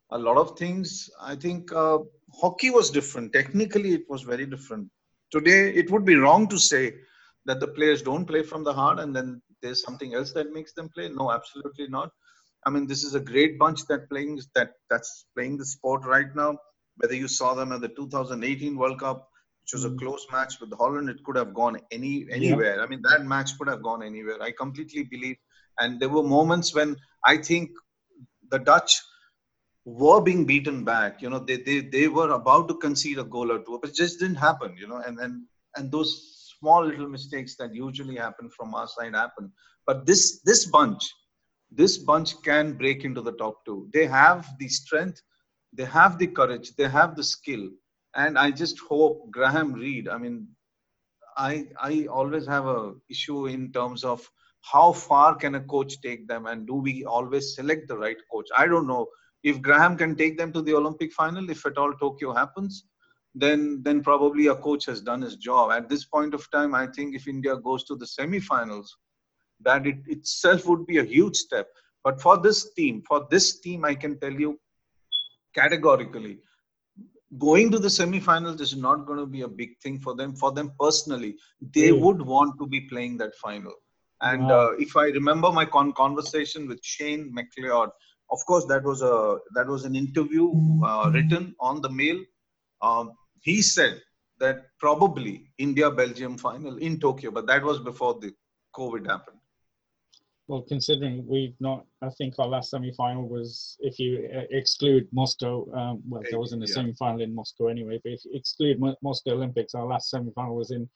a lot of things. I think uh, hockey was different. Technically, it was very different. Today, it would be wrong to say that the players don't play from the heart and then there's something else that makes them play. No, absolutely not. I mean, this is a great bunch that playing that that's playing the sport right now. Whether you saw them at the 2018 World Cup, which was a mm. close match with Holland, it could have gone any anywhere. Yeah. I mean, that match could have gone anywhere. I completely believe. And there were moments when I think the Dutch were being beaten back. You know, they they they were about to concede a goal or two, but it just didn't happen. You know, and and and those small little mistakes that usually happen from our side happen. But this this bunch, this bunch can break into the top two. They have the strength, they have the courage, they have the skill. And I just hope Graham Reid, I mean, I I always have a issue in terms of how far can a coach take them and do we always select the right coach? I don't know if Graham can take them to the Olympic final, if at all Tokyo happens, then then probably a coach has done his job. At this point of time, I think if India goes to the semi-finals, that it itself would be a huge step. But for this team, for this team, I can tell you categorically, going to the semi-finals is not going to be a big thing for them. For them personally, they would want to be playing that final. And wow. uh, if I remember my con- conversation with Shane McLeod, of course that was a that was an interview uh, written on the mail. Um, he said that probably India Belgium final in Tokyo, but that was before the COVID happened. Well, considering we've not, I think our last semi final was, if you uh, exclude Moscow, um, well, there wasn't a yeah. semi final in Moscow anyway, but if you exclude Moscow Olympics, our last semi final was in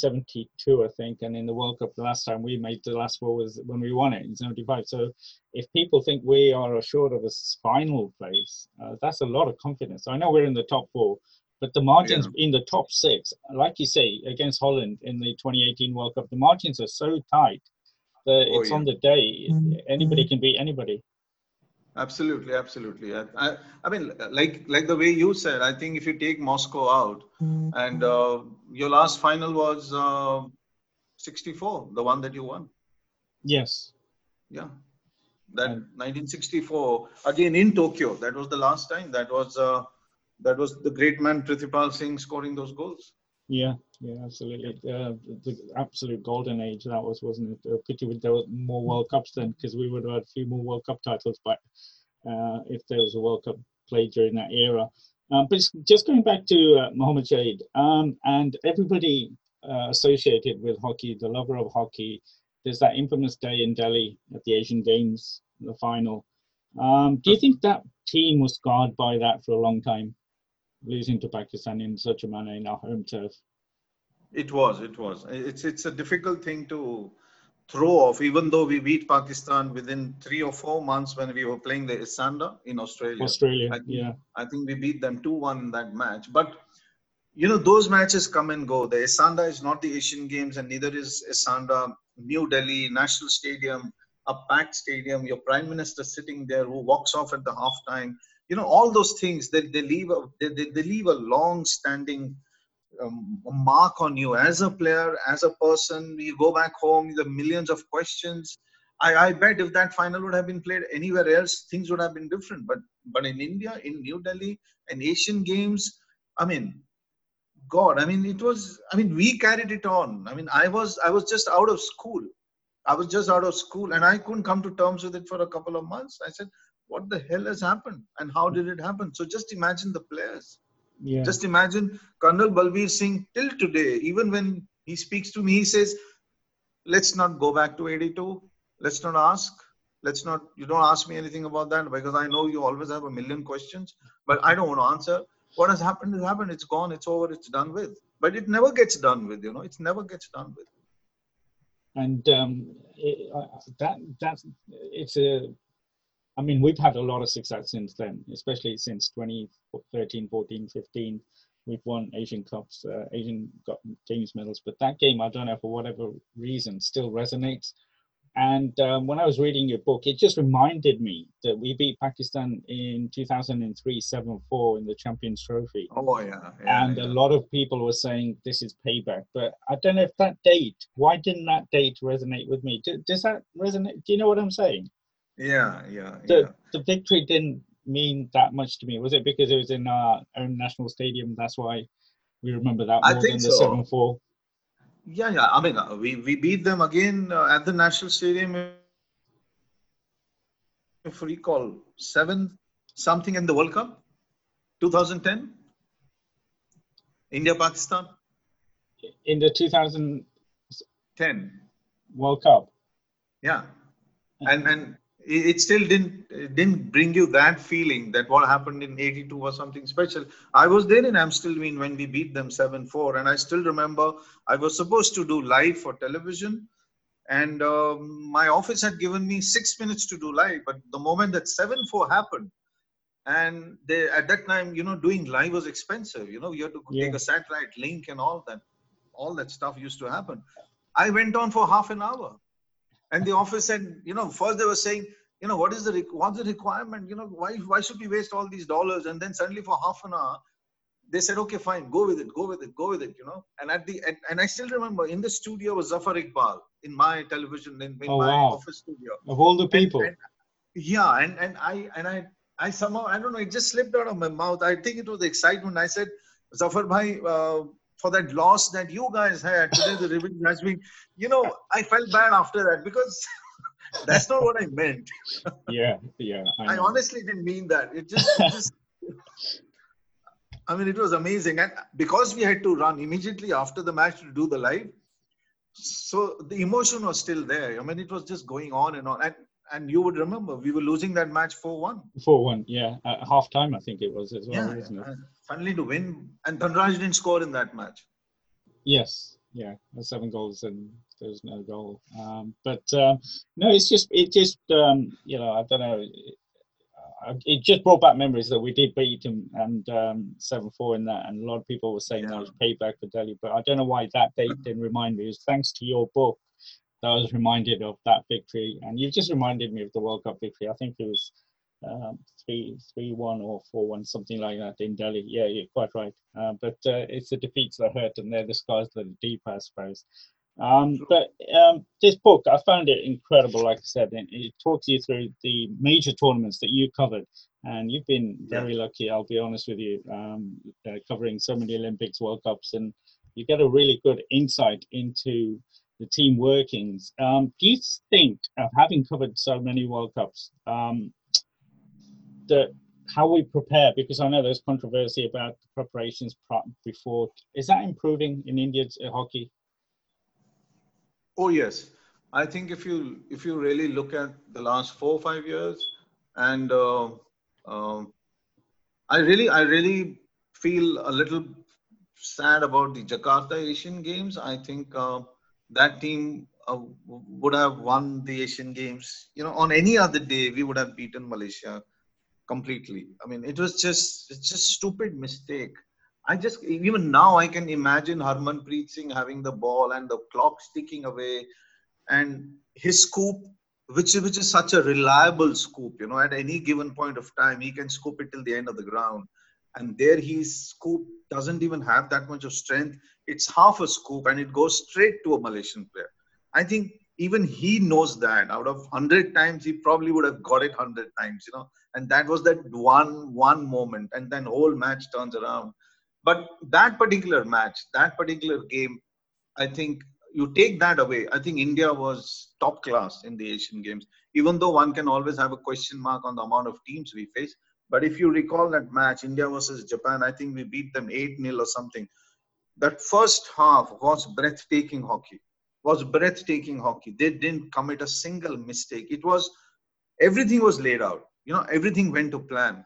72, I think. And in the World Cup, the last time we made the last four was when we won it in 75. So if people think we are assured of a final place, uh, that's a lot of confidence. I know we're in the top four, but the margins yeah. in the top six, like you say, against Holland in the 2018 World Cup, the margins are so tight that oh, it's yeah. on the day. Anybody can beat anybody. Absolutely, absolutely. I, I, I, mean, like like the way you said, I think if you take Moscow out, and uh, your last final was uh, 64, the one that you won. Yes. Yeah. That and, 1964 again in Tokyo. That was the last time. That was uh, that was the great man Prithipal Singh scoring those goals. Yeah, yeah, absolutely. Uh, the absolute golden age that was, wasn't it? A pity there were more World Cups then, because we would have had a few more World Cup titles back uh, if there was a World Cup played during that era. Um, but just going back to uh, Mohammed Shahid um, and everybody uh, associated with hockey, the lover of hockey, there's that infamous day in Delhi at the Asian Games, the final. Um, do you think that team was scarred by that for a long time? Losing to Pakistan in such a manner in our home turf. It was, it was. It's it's a difficult thing to throw off, even though we beat Pakistan within three or four months when we were playing the Esanda in Australia. Australia, I think, yeah. I think we beat them 2 1 in that match. But, you know, those matches come and go. The Esanda is not the Asian Games, and neither is Esanda. New Delhi, National Stadium, a packed stadium, your Prime Minister sitting there who walks off at the half time you know all those things that they, leave a they, they, they leave a long standing um, mark on you. As a player as a person you go back home the millions of questions. I, I bet if that final would have been played anywhere else things would have been different. But but in india in new delhi and asian games i mean god i mean it was i mean we carried it on. I mean i was i was just out of school. I was just out of school and i couldn't come to terms with it for a couple of months. I said what the hell has happened and how did it happen? So just imagine the players. Yeah. Just imagine Colonel Balbir Singh till today, even when he speaks to me, he says, let's not go back to 82. Let's not ask. Let's not, you don't ask me anything about that because I know you always have a million questions, but I don't want to answer. What has happened has happened. It's gone. It's over. It's done with. But it never gets done with, you know, it never gets done with. And um, it, uh, that, that's, it's a, I mean, we've had a lot of success since then, especially since 2013, 14, 15. We've won Asian Cups, uh, Asian got Games medals, but that game, I don't know for whatever reason, still resonates. And um, when I was reading your book, it just reminded me that we beat Pakistan in 2003 7 4 in the Champions Trophy. Oh, yeah. yeah and yeah. a lot of people were saying this is payback. But I don't know if that date, why didn't that date resonate with me? does that resonate? Do you know what I'm saying? Yeah, yeah. The, yeah. the victory didn't mean that much to me. Was it because it was in our own national stadium? That's why we remember that more than the so. 7 4? Yeah, yeah. I mean, uh, we, we beat them again uh, at the National Stadium. If you recall, seven something in the World Cup, 2010, India Pakistan. In the 2010 World Cup. Yeah, and and it still didn't didn't bring you that feeling that what happened in 82 was something special. I was there in amstelveen when we beat them 7-4 and i still remember i was supposed to do live for television and um, my office had given me six minutes to do live but the moment that 7-4 happened and they at that time you know doing live was expensive you know you had to yeah. take a satellite link and all that all that stuff used to happen. I went on for half an hour and the office said, you know, first they were saying, you know, what is the what's the requirement? You know, why why should we waste all these dollars? And then suddenly for half an hour, they said, okay, fine, go with it, go with it, go with it. You know, and at the and, and I still remember in the studio was Zafar Iqbal in my television in, in oh, my wow. office studio. Of all the people. And, and, yeah, and and I and I I somehow I don't know it just slipped out of my mouth. I think it was the excitement. I said, Zafar Bhai, uh, for that loss that you guys had today the revenge has been you know i felt bad after that because that's not what i meant. Yeah yeah i, I honestly didn't mean that. It just, it just i mean it was amazing. And because we had to run immediately after the match to do the live so the emotion was still there. I mean it was just going on and on. And and you would remember we were losing that match 4-1 4-1 yeah. At half time i think it was as well yeah, isn't it finally to win and Dhanraj didn't score in that match yes yeah seven goals and there's no goal um, but um, no it's just it just um, you know i don't know it just brought back memories that we did beat them and um, seven four in that, and a lot of people were saying yeah. that was payback for Delhi. But I don't know why that date didn't remind me. It was thanks to your book that I was reminded of that victory. And you've just reminded me of the World Cup victory. I think it was um, three three one or four one, something like that in Delhi. Yeah, you're quite right. Uh, but uh, it's the defeats that hurt, and they're the scars that are deep, I suppose. Um, but um, this book, I found it incredible. Like I said, it, it, talks you through the major tournaments that you covered, and you've been very yeah. lucky. I'll be honest with you, um, uh, covering so many Olympics, World Cups, and you get a really good insight into the team workings. Um, do you think, of having covered so many World Cups, how we prepare? Because I know there's controversy about the preparations before. Is that improving in India's uh, hockey? Oh yes, I think if you if you really look at the last four or five years, and uh, uh, I really I really feel a little sad about the Jakarta Asian Games. I think uh, that team uh, would have won the Asian Games. You know, on any other day, we would have beaten Malaysia completely. I mean, it was just it's just stupid mistake. I just even now I can imagine Harmanpreet Singh having the ball and the clock sticking away, and his scoop, which which is such a reliable scoop. You know, at any given point of time, he can scoop it till the end of the ground, and there his scoop doesn't even have that much of strength it's half a scoop and it goes straight to a Malaysian player. I think even he knows that. Out of 100 times he probably would have got it 100 times you know. And that was that one one moment and then whole match turns around. But that particular match that particular game i think you take that away. I think india was top class in the asian games even though one can always have a question mark on the amount of teams we face. But if you recall that match india versus japan i think we beat them 8 0 or something. That first half was breathtaking hockey was breathtaking hockey. They didn't commit a single mistake. It was everything was laid out. You know everything went to plan.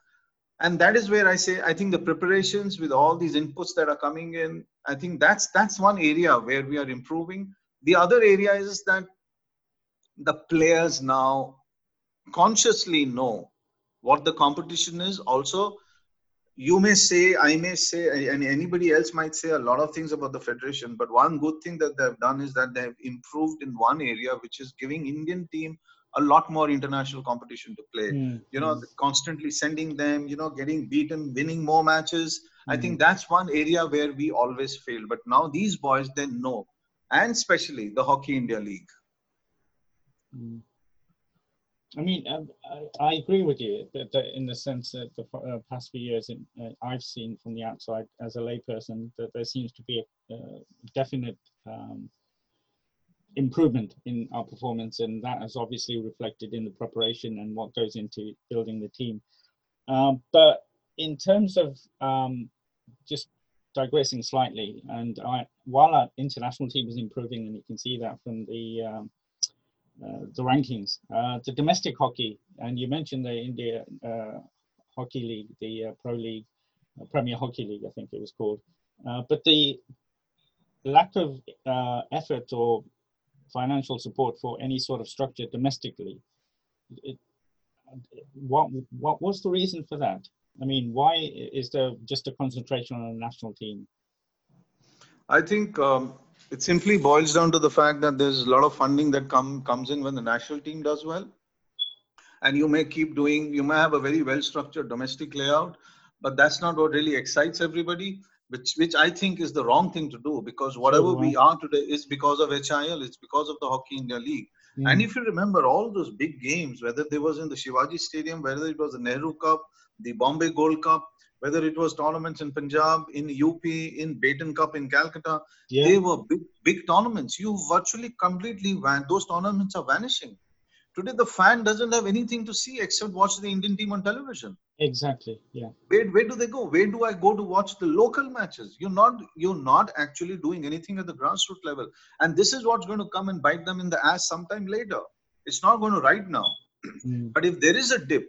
And that is where i say i think the preparations with all these inputs that are coming in i think that's that's one area where we are improving. The other area is that the players now consciously know what the competition is. Also, you may say, I may say, and anybody else might say a lot of things about the federation. But one good thing that they've done is that they've improved in one area, which is giving Indian team a lot more international competition to play. Mm. You know, constantly sending them, you know, getting beaten, winning more matches. Mm. I think hmm. that's one area where we always fail. But now these boys, they know, and especially the Hockey India League. Mm. I mean, um, I, I, agree with you that, that, in the sense that the uh, past few years in, uh, I've seen from the outside as a layperson that there seems to be a, a definite um, improvement in our performance, and that is obviously reflected in the preparation and what goes into building the team. Um, but in terms of um, just digressing slightly, and I, while our international team is improving, and you can see that from the um, uh, the rankings, uh, the domestic hockey, and you mentioned the India uh, Hockey League, the uh, Pro League, uh, Premier Hockey League, I think it was called, but the lack of effort or financial support for any sort of structure domestically. It, what what was the reason for that? I mean, why is there just a concentration on a national team? I think um, it simply boils down to the fact that there's a lot of funding that come comes in when the national team does well, and you may keep doing. You may have a very well structured domestic layout, but that's not what really excites everybody which which I think is the wrong thing to do because whatever we are today is because of HIL, it's because of the Hockey India League. Mm. And if you remember all those big games, whether they was in the Shivaji Stadium, whether it was the Nehru Cup, the Bombay Gold Cup, whether it was tournaments in Punjab, in UP, in Beighton Cup in Calcutta, yeah. they were big big tournaments. You virtually completely van those tournaments are vanishing. Today the fan doesn't have anything to see except watch the Indian team on television. Exactly. Yeah. Where where do they go? Where do I go to watch the local matches? You're not you're not actually doing anything at the grassroots level. And this is what's going to come and bite them in the ass sometime later. It's not going to right now. Mm. But if there is a dip,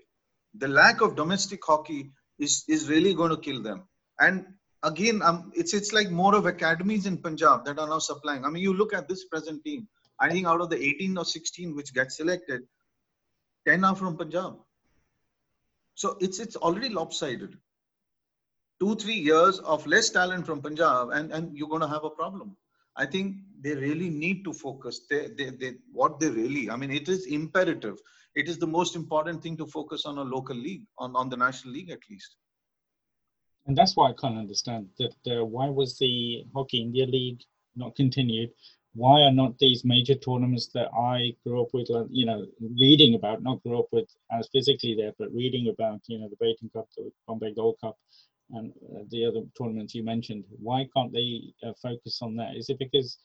the lack of domestic hockey is is really going to kill them. And again, um, it's it's like more of academies in Punjab that are now supplying. I mean, you look at this present team. I think out of the 18 or 16 which get selected, 10 are from Punjab so it's it's already lopsided. Two three years of less talent from Punjab, and and you're going to have a problem. I think they really need to focus. They, they, they, what they really, I mean, it is imperative. It is the most important thing to focus on a local league, on, on the national league at least. And that's why I can't understand that. Uh, why was the Hockey India League not continued? why are not these major tournaments that I grew up with, you know, reading about, not grew up with as physically there, but reading about, you know, the Beighton Cup, the Bombay Gold Cup, and uh, the other tournaments you mentioned. Why can't they uh, focus on that? Is it because,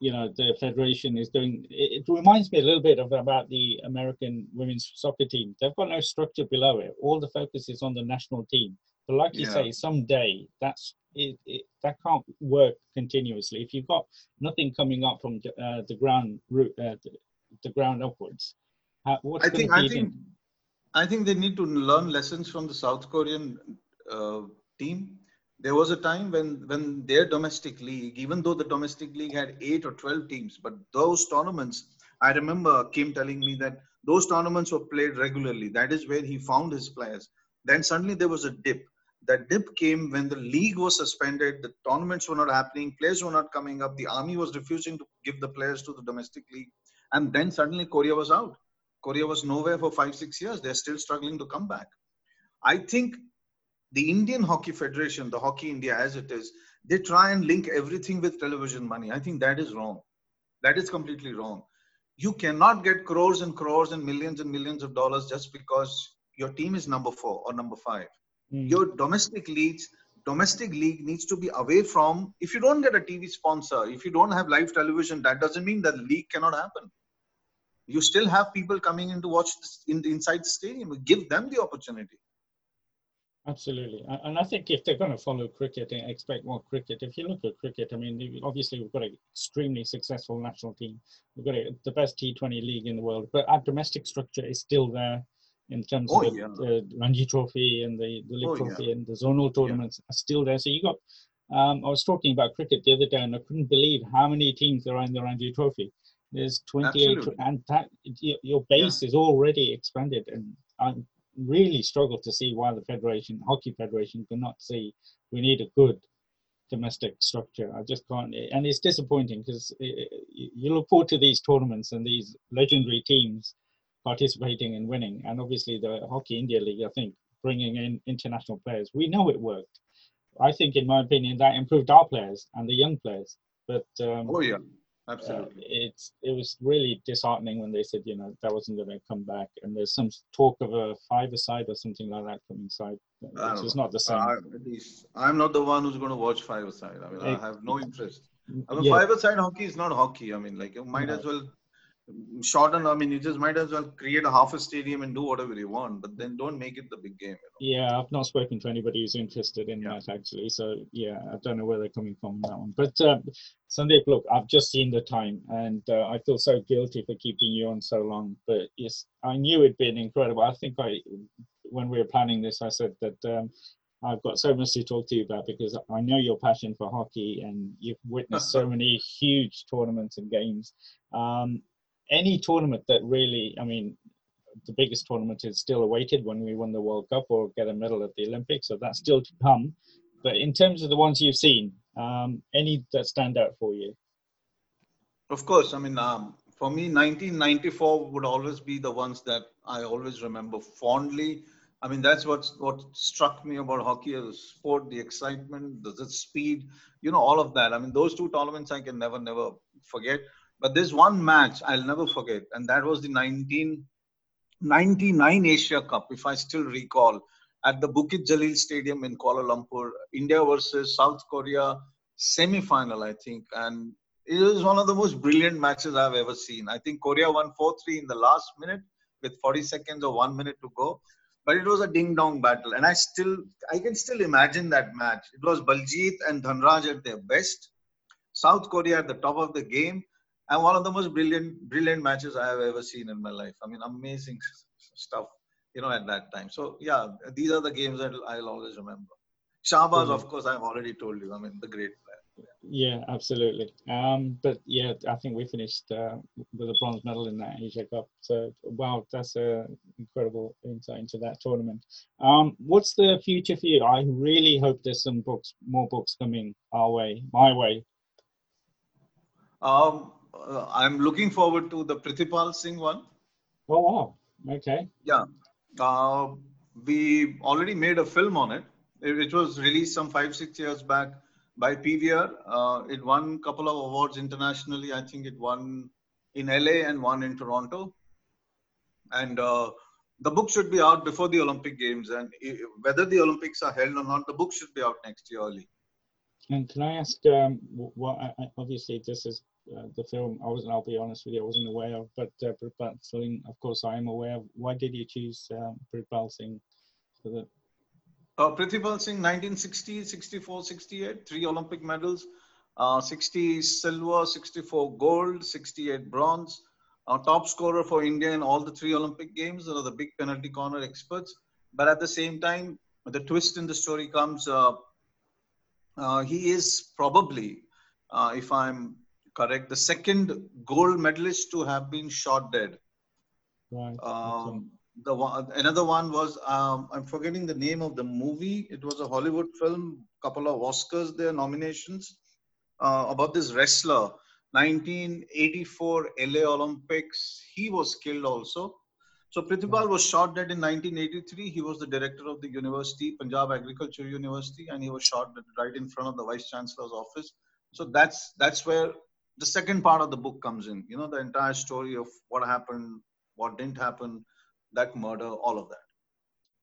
you know, the federation is doing? It, it, reminds me a little bit of about the American women's soccer team. They've got no structure below it. All the focus is on the national team. But like you yeah. say, someday that's it, it, that can't work continuously. If you've got nothing coming up from uh, the ground root, uh, the, the, ground upwards, uh, what's I think I think I think they need to learn lessons from the South Korean uh, team. There was a time when when their domestic league, even though the domestic league had eight or twelve teams, but those tournaments, I remember Kim telling me that those tournaments were played regularly. That is where he found his players. Then suddenly there was a dip that dip came when the league was suspended, the tournaments were not happening, players were not coming up, the army was refusing to give the players to the domestic league, and then suddenly Korea was out. Korea was nowhere for five, six years. They're still struggling to come back. I think the Indian Hockey Federation, the Hockey India as it is, they try and link everything with television money. I think that is wrong. That is completely wrong. You cannot get crores and crores and millions and millions of dollars just because your team is number four or number five. Mm. Your domestic leagues, domestic league needs to be away from. If you don't get a TV sponsor, if you don't have live television, that doesn't mean that league cannot happen. You still have people coming in to watch this in inside the stadium. Give them the opportunity. Absolutely, and I think if they're going to follow cricket and expect more cricket, if you look at cricket, I mean, obviously we've got an extremely successful national team. We've got a, the best T20 league in the world, but our domestic structure is still there in terms oh, of yeah. the, the Ranji Trophy and the, the League oh, Trophy yeah. and the zonal tournaments yeah. are still there. So you got, um, I was talking about cricket the other day and I couldn't believe how many teams there are in the Ranji Trophy. There's 28, Absolutely. and that your base is already expanded, and I really struggle to see why the federation, hockey federation, cannot see we need a good domestic structure. I just can't, and it's disappointing because you look forward to these tournaments and these legendary teams participating and winning, and obviously the Hockey India League. I think bringing in international players, we know it worked. I think, in my opinion, that improved our players and the young players. But um, Oh yeah, uh, absolutely. it's it was really disheartening when they said you know that wasn't going to come back, and there's some talk of a five-a-side or something like that coming side, which is not the same. I, I'm not the one who's going to watch five aside. I mean, I have no interest. I mean, yeah, five aside hockey is not hockey. I mean, like you might No. as well shorten. I mean, you just might as well create a half a stadium and do whatever you want, but then don't make it the big game. You yeah, I've not spoken to anybody who's interested in Yeah. that actually. So yeah, I don't know where they're coming from on that one. But uh, Sundeep, look, I've just seen the time, and uh, I feel so guilty for keeping you on so long. But yes, I knew it'd been incredible. I think I, when we were planning this, I said that. Um, I've got so much to talk to you about because I know your passion for hockey and you've witnessed so many huge tournaments and games. Um, any tournament that really, I mean, the biggest tournament is still awaited when we win the World Cup or get a medal at the Olympics, so that's still to come. But in terms of the ones you've seen, um, any that stand out for you? Of course, I mean, um, for me, 1994 would always be the ones that I always remember fondly. I mean, that's what what struck me about hockey as a sport: the excitement, the, the speed, you know, all of that. I mean, those two tournaments I can never, never forget. But this one match I'll never forget, and that was the 1999 Asia Cup, if I still recall, at the Bukit Jalil Stadium in Kuala Lumpur, India versus South Korea semi-final, I think, and it was one of the most brilliant matches I've ever seen. I think Korea won 4-3 in the last minute with 40 seconds or one minute to go. But it was a ding-dong battle, and I still, I can still imagine that match. It was Baljeet and Dhanraj at their best, South Korea at the top of the game, and one of the most brilliant, brilliant matches I have ever seen in my life. I mean, amazing stuff, you know, at that time. So yeah, these are the games that I'll always remember. Shahbaz, Brilliant. of course, I've already told you. I mean, the great player. Yeah, absolutely. Um, but yeah, I think we finished uh, with a bronze medal in that Asia Cup. So wow, that's a incredible insight into that tournament. Um, what's the future for you? I really hope there's some books, more books coming our way, my way. Um, uh, I'm looking forward to the Prithipal Singh one. Oh wow, okay. Yeah. Uh, we already made a film on it. It, it was released some five, six years back by PVR. Uh, it won a couple of awards internationally. I think it won in LA and one in Toronto. And uh, the book should be out before the Olympic Games. And whether the Olympics are held or not, the book should be out next year early. And can I ask, um, what, obviously this is the film, I wasn't, I'll be honest with you, I wasn't aware of, but uh, Singh, of course, I am aware of. Why did you choose um, Prithipal Singh for the, Uh, Singh, 1960, 64, 68, three Olympic medals, uh, 60 silver, 64 gold, 68 bronze. Uh, top scorer for India in all the three Olympic games. You know, the big penalty corner experts. But at the same time, the twist in the story comes. Uh, uh, he is probably, uh, if I'm correct, the second gold medalist to have been shot dead. right? Um, the one, another one was um, I'm forgetting the name of the movie. It was a Hollywood film, couple of Oscars there nominations uh, about this wrestler. 1984 LA Olympics. He was killed also. So Prithipal was shot dead in 1983. He was the director of the university, Punjab Agriculture University, and he was shot dead right in front of the vice chancellor's office. So that's that's where the second part of the book comes in. You know, the entire story of what happened, what didn't happen, that murder, all of that.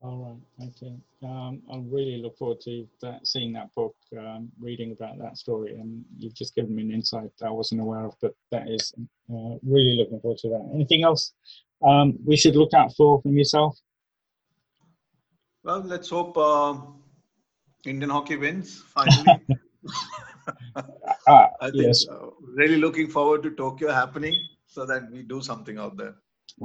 All right. Okay. Um, I really look forward to that, seeing that book, um, reading about that story, and you've just given me an insight that I wasn't aware of. But that is uh, really looking forward to that. Anything else um, we should look out for from yourself? Well, let's hope uh, Indian hockey wins finally. Ah, I think yes. uh, really looking forward to Tokyo happening so that we do something out there.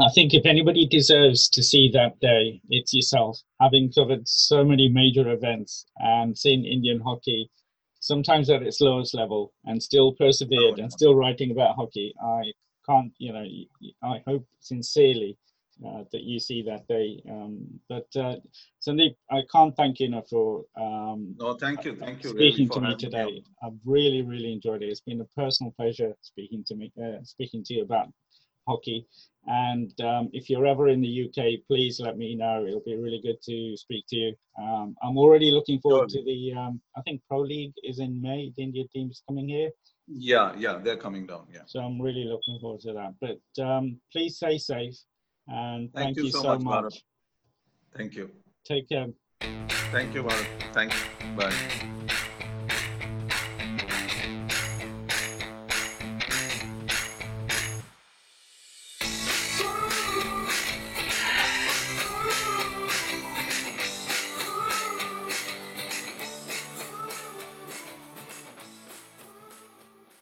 I think if anybody deserves to see that day, it's yourself. Having covered so many major events and seen Indian hockey, sometimes at its lowest level, and still persevered Oh, and still writing about hockey, I can't, you know, I hope sincerely uh, that you see that day. Um, but uh, Sundeep, I can't thank you enough for um, No, thank you, thank you. really speaking for to me today. I've really, really enjoyed it. It's been a personal pleasure speaking to me, uh, speaking to you about hockey. And um, if you're ever in the UK, please let me know. It'll be really good to speak to you. Um, I'm already looking forward to the. Um, I think Pro League is in May. The India team is coming here, Yeah, yeah, they're coming down. Yeah. so I'm really looking forward to that. But um, please stay safe, and thank, Thank you so much, Bharat. Thank you. Take care. Thank you, Bharat. Thanks. Bye.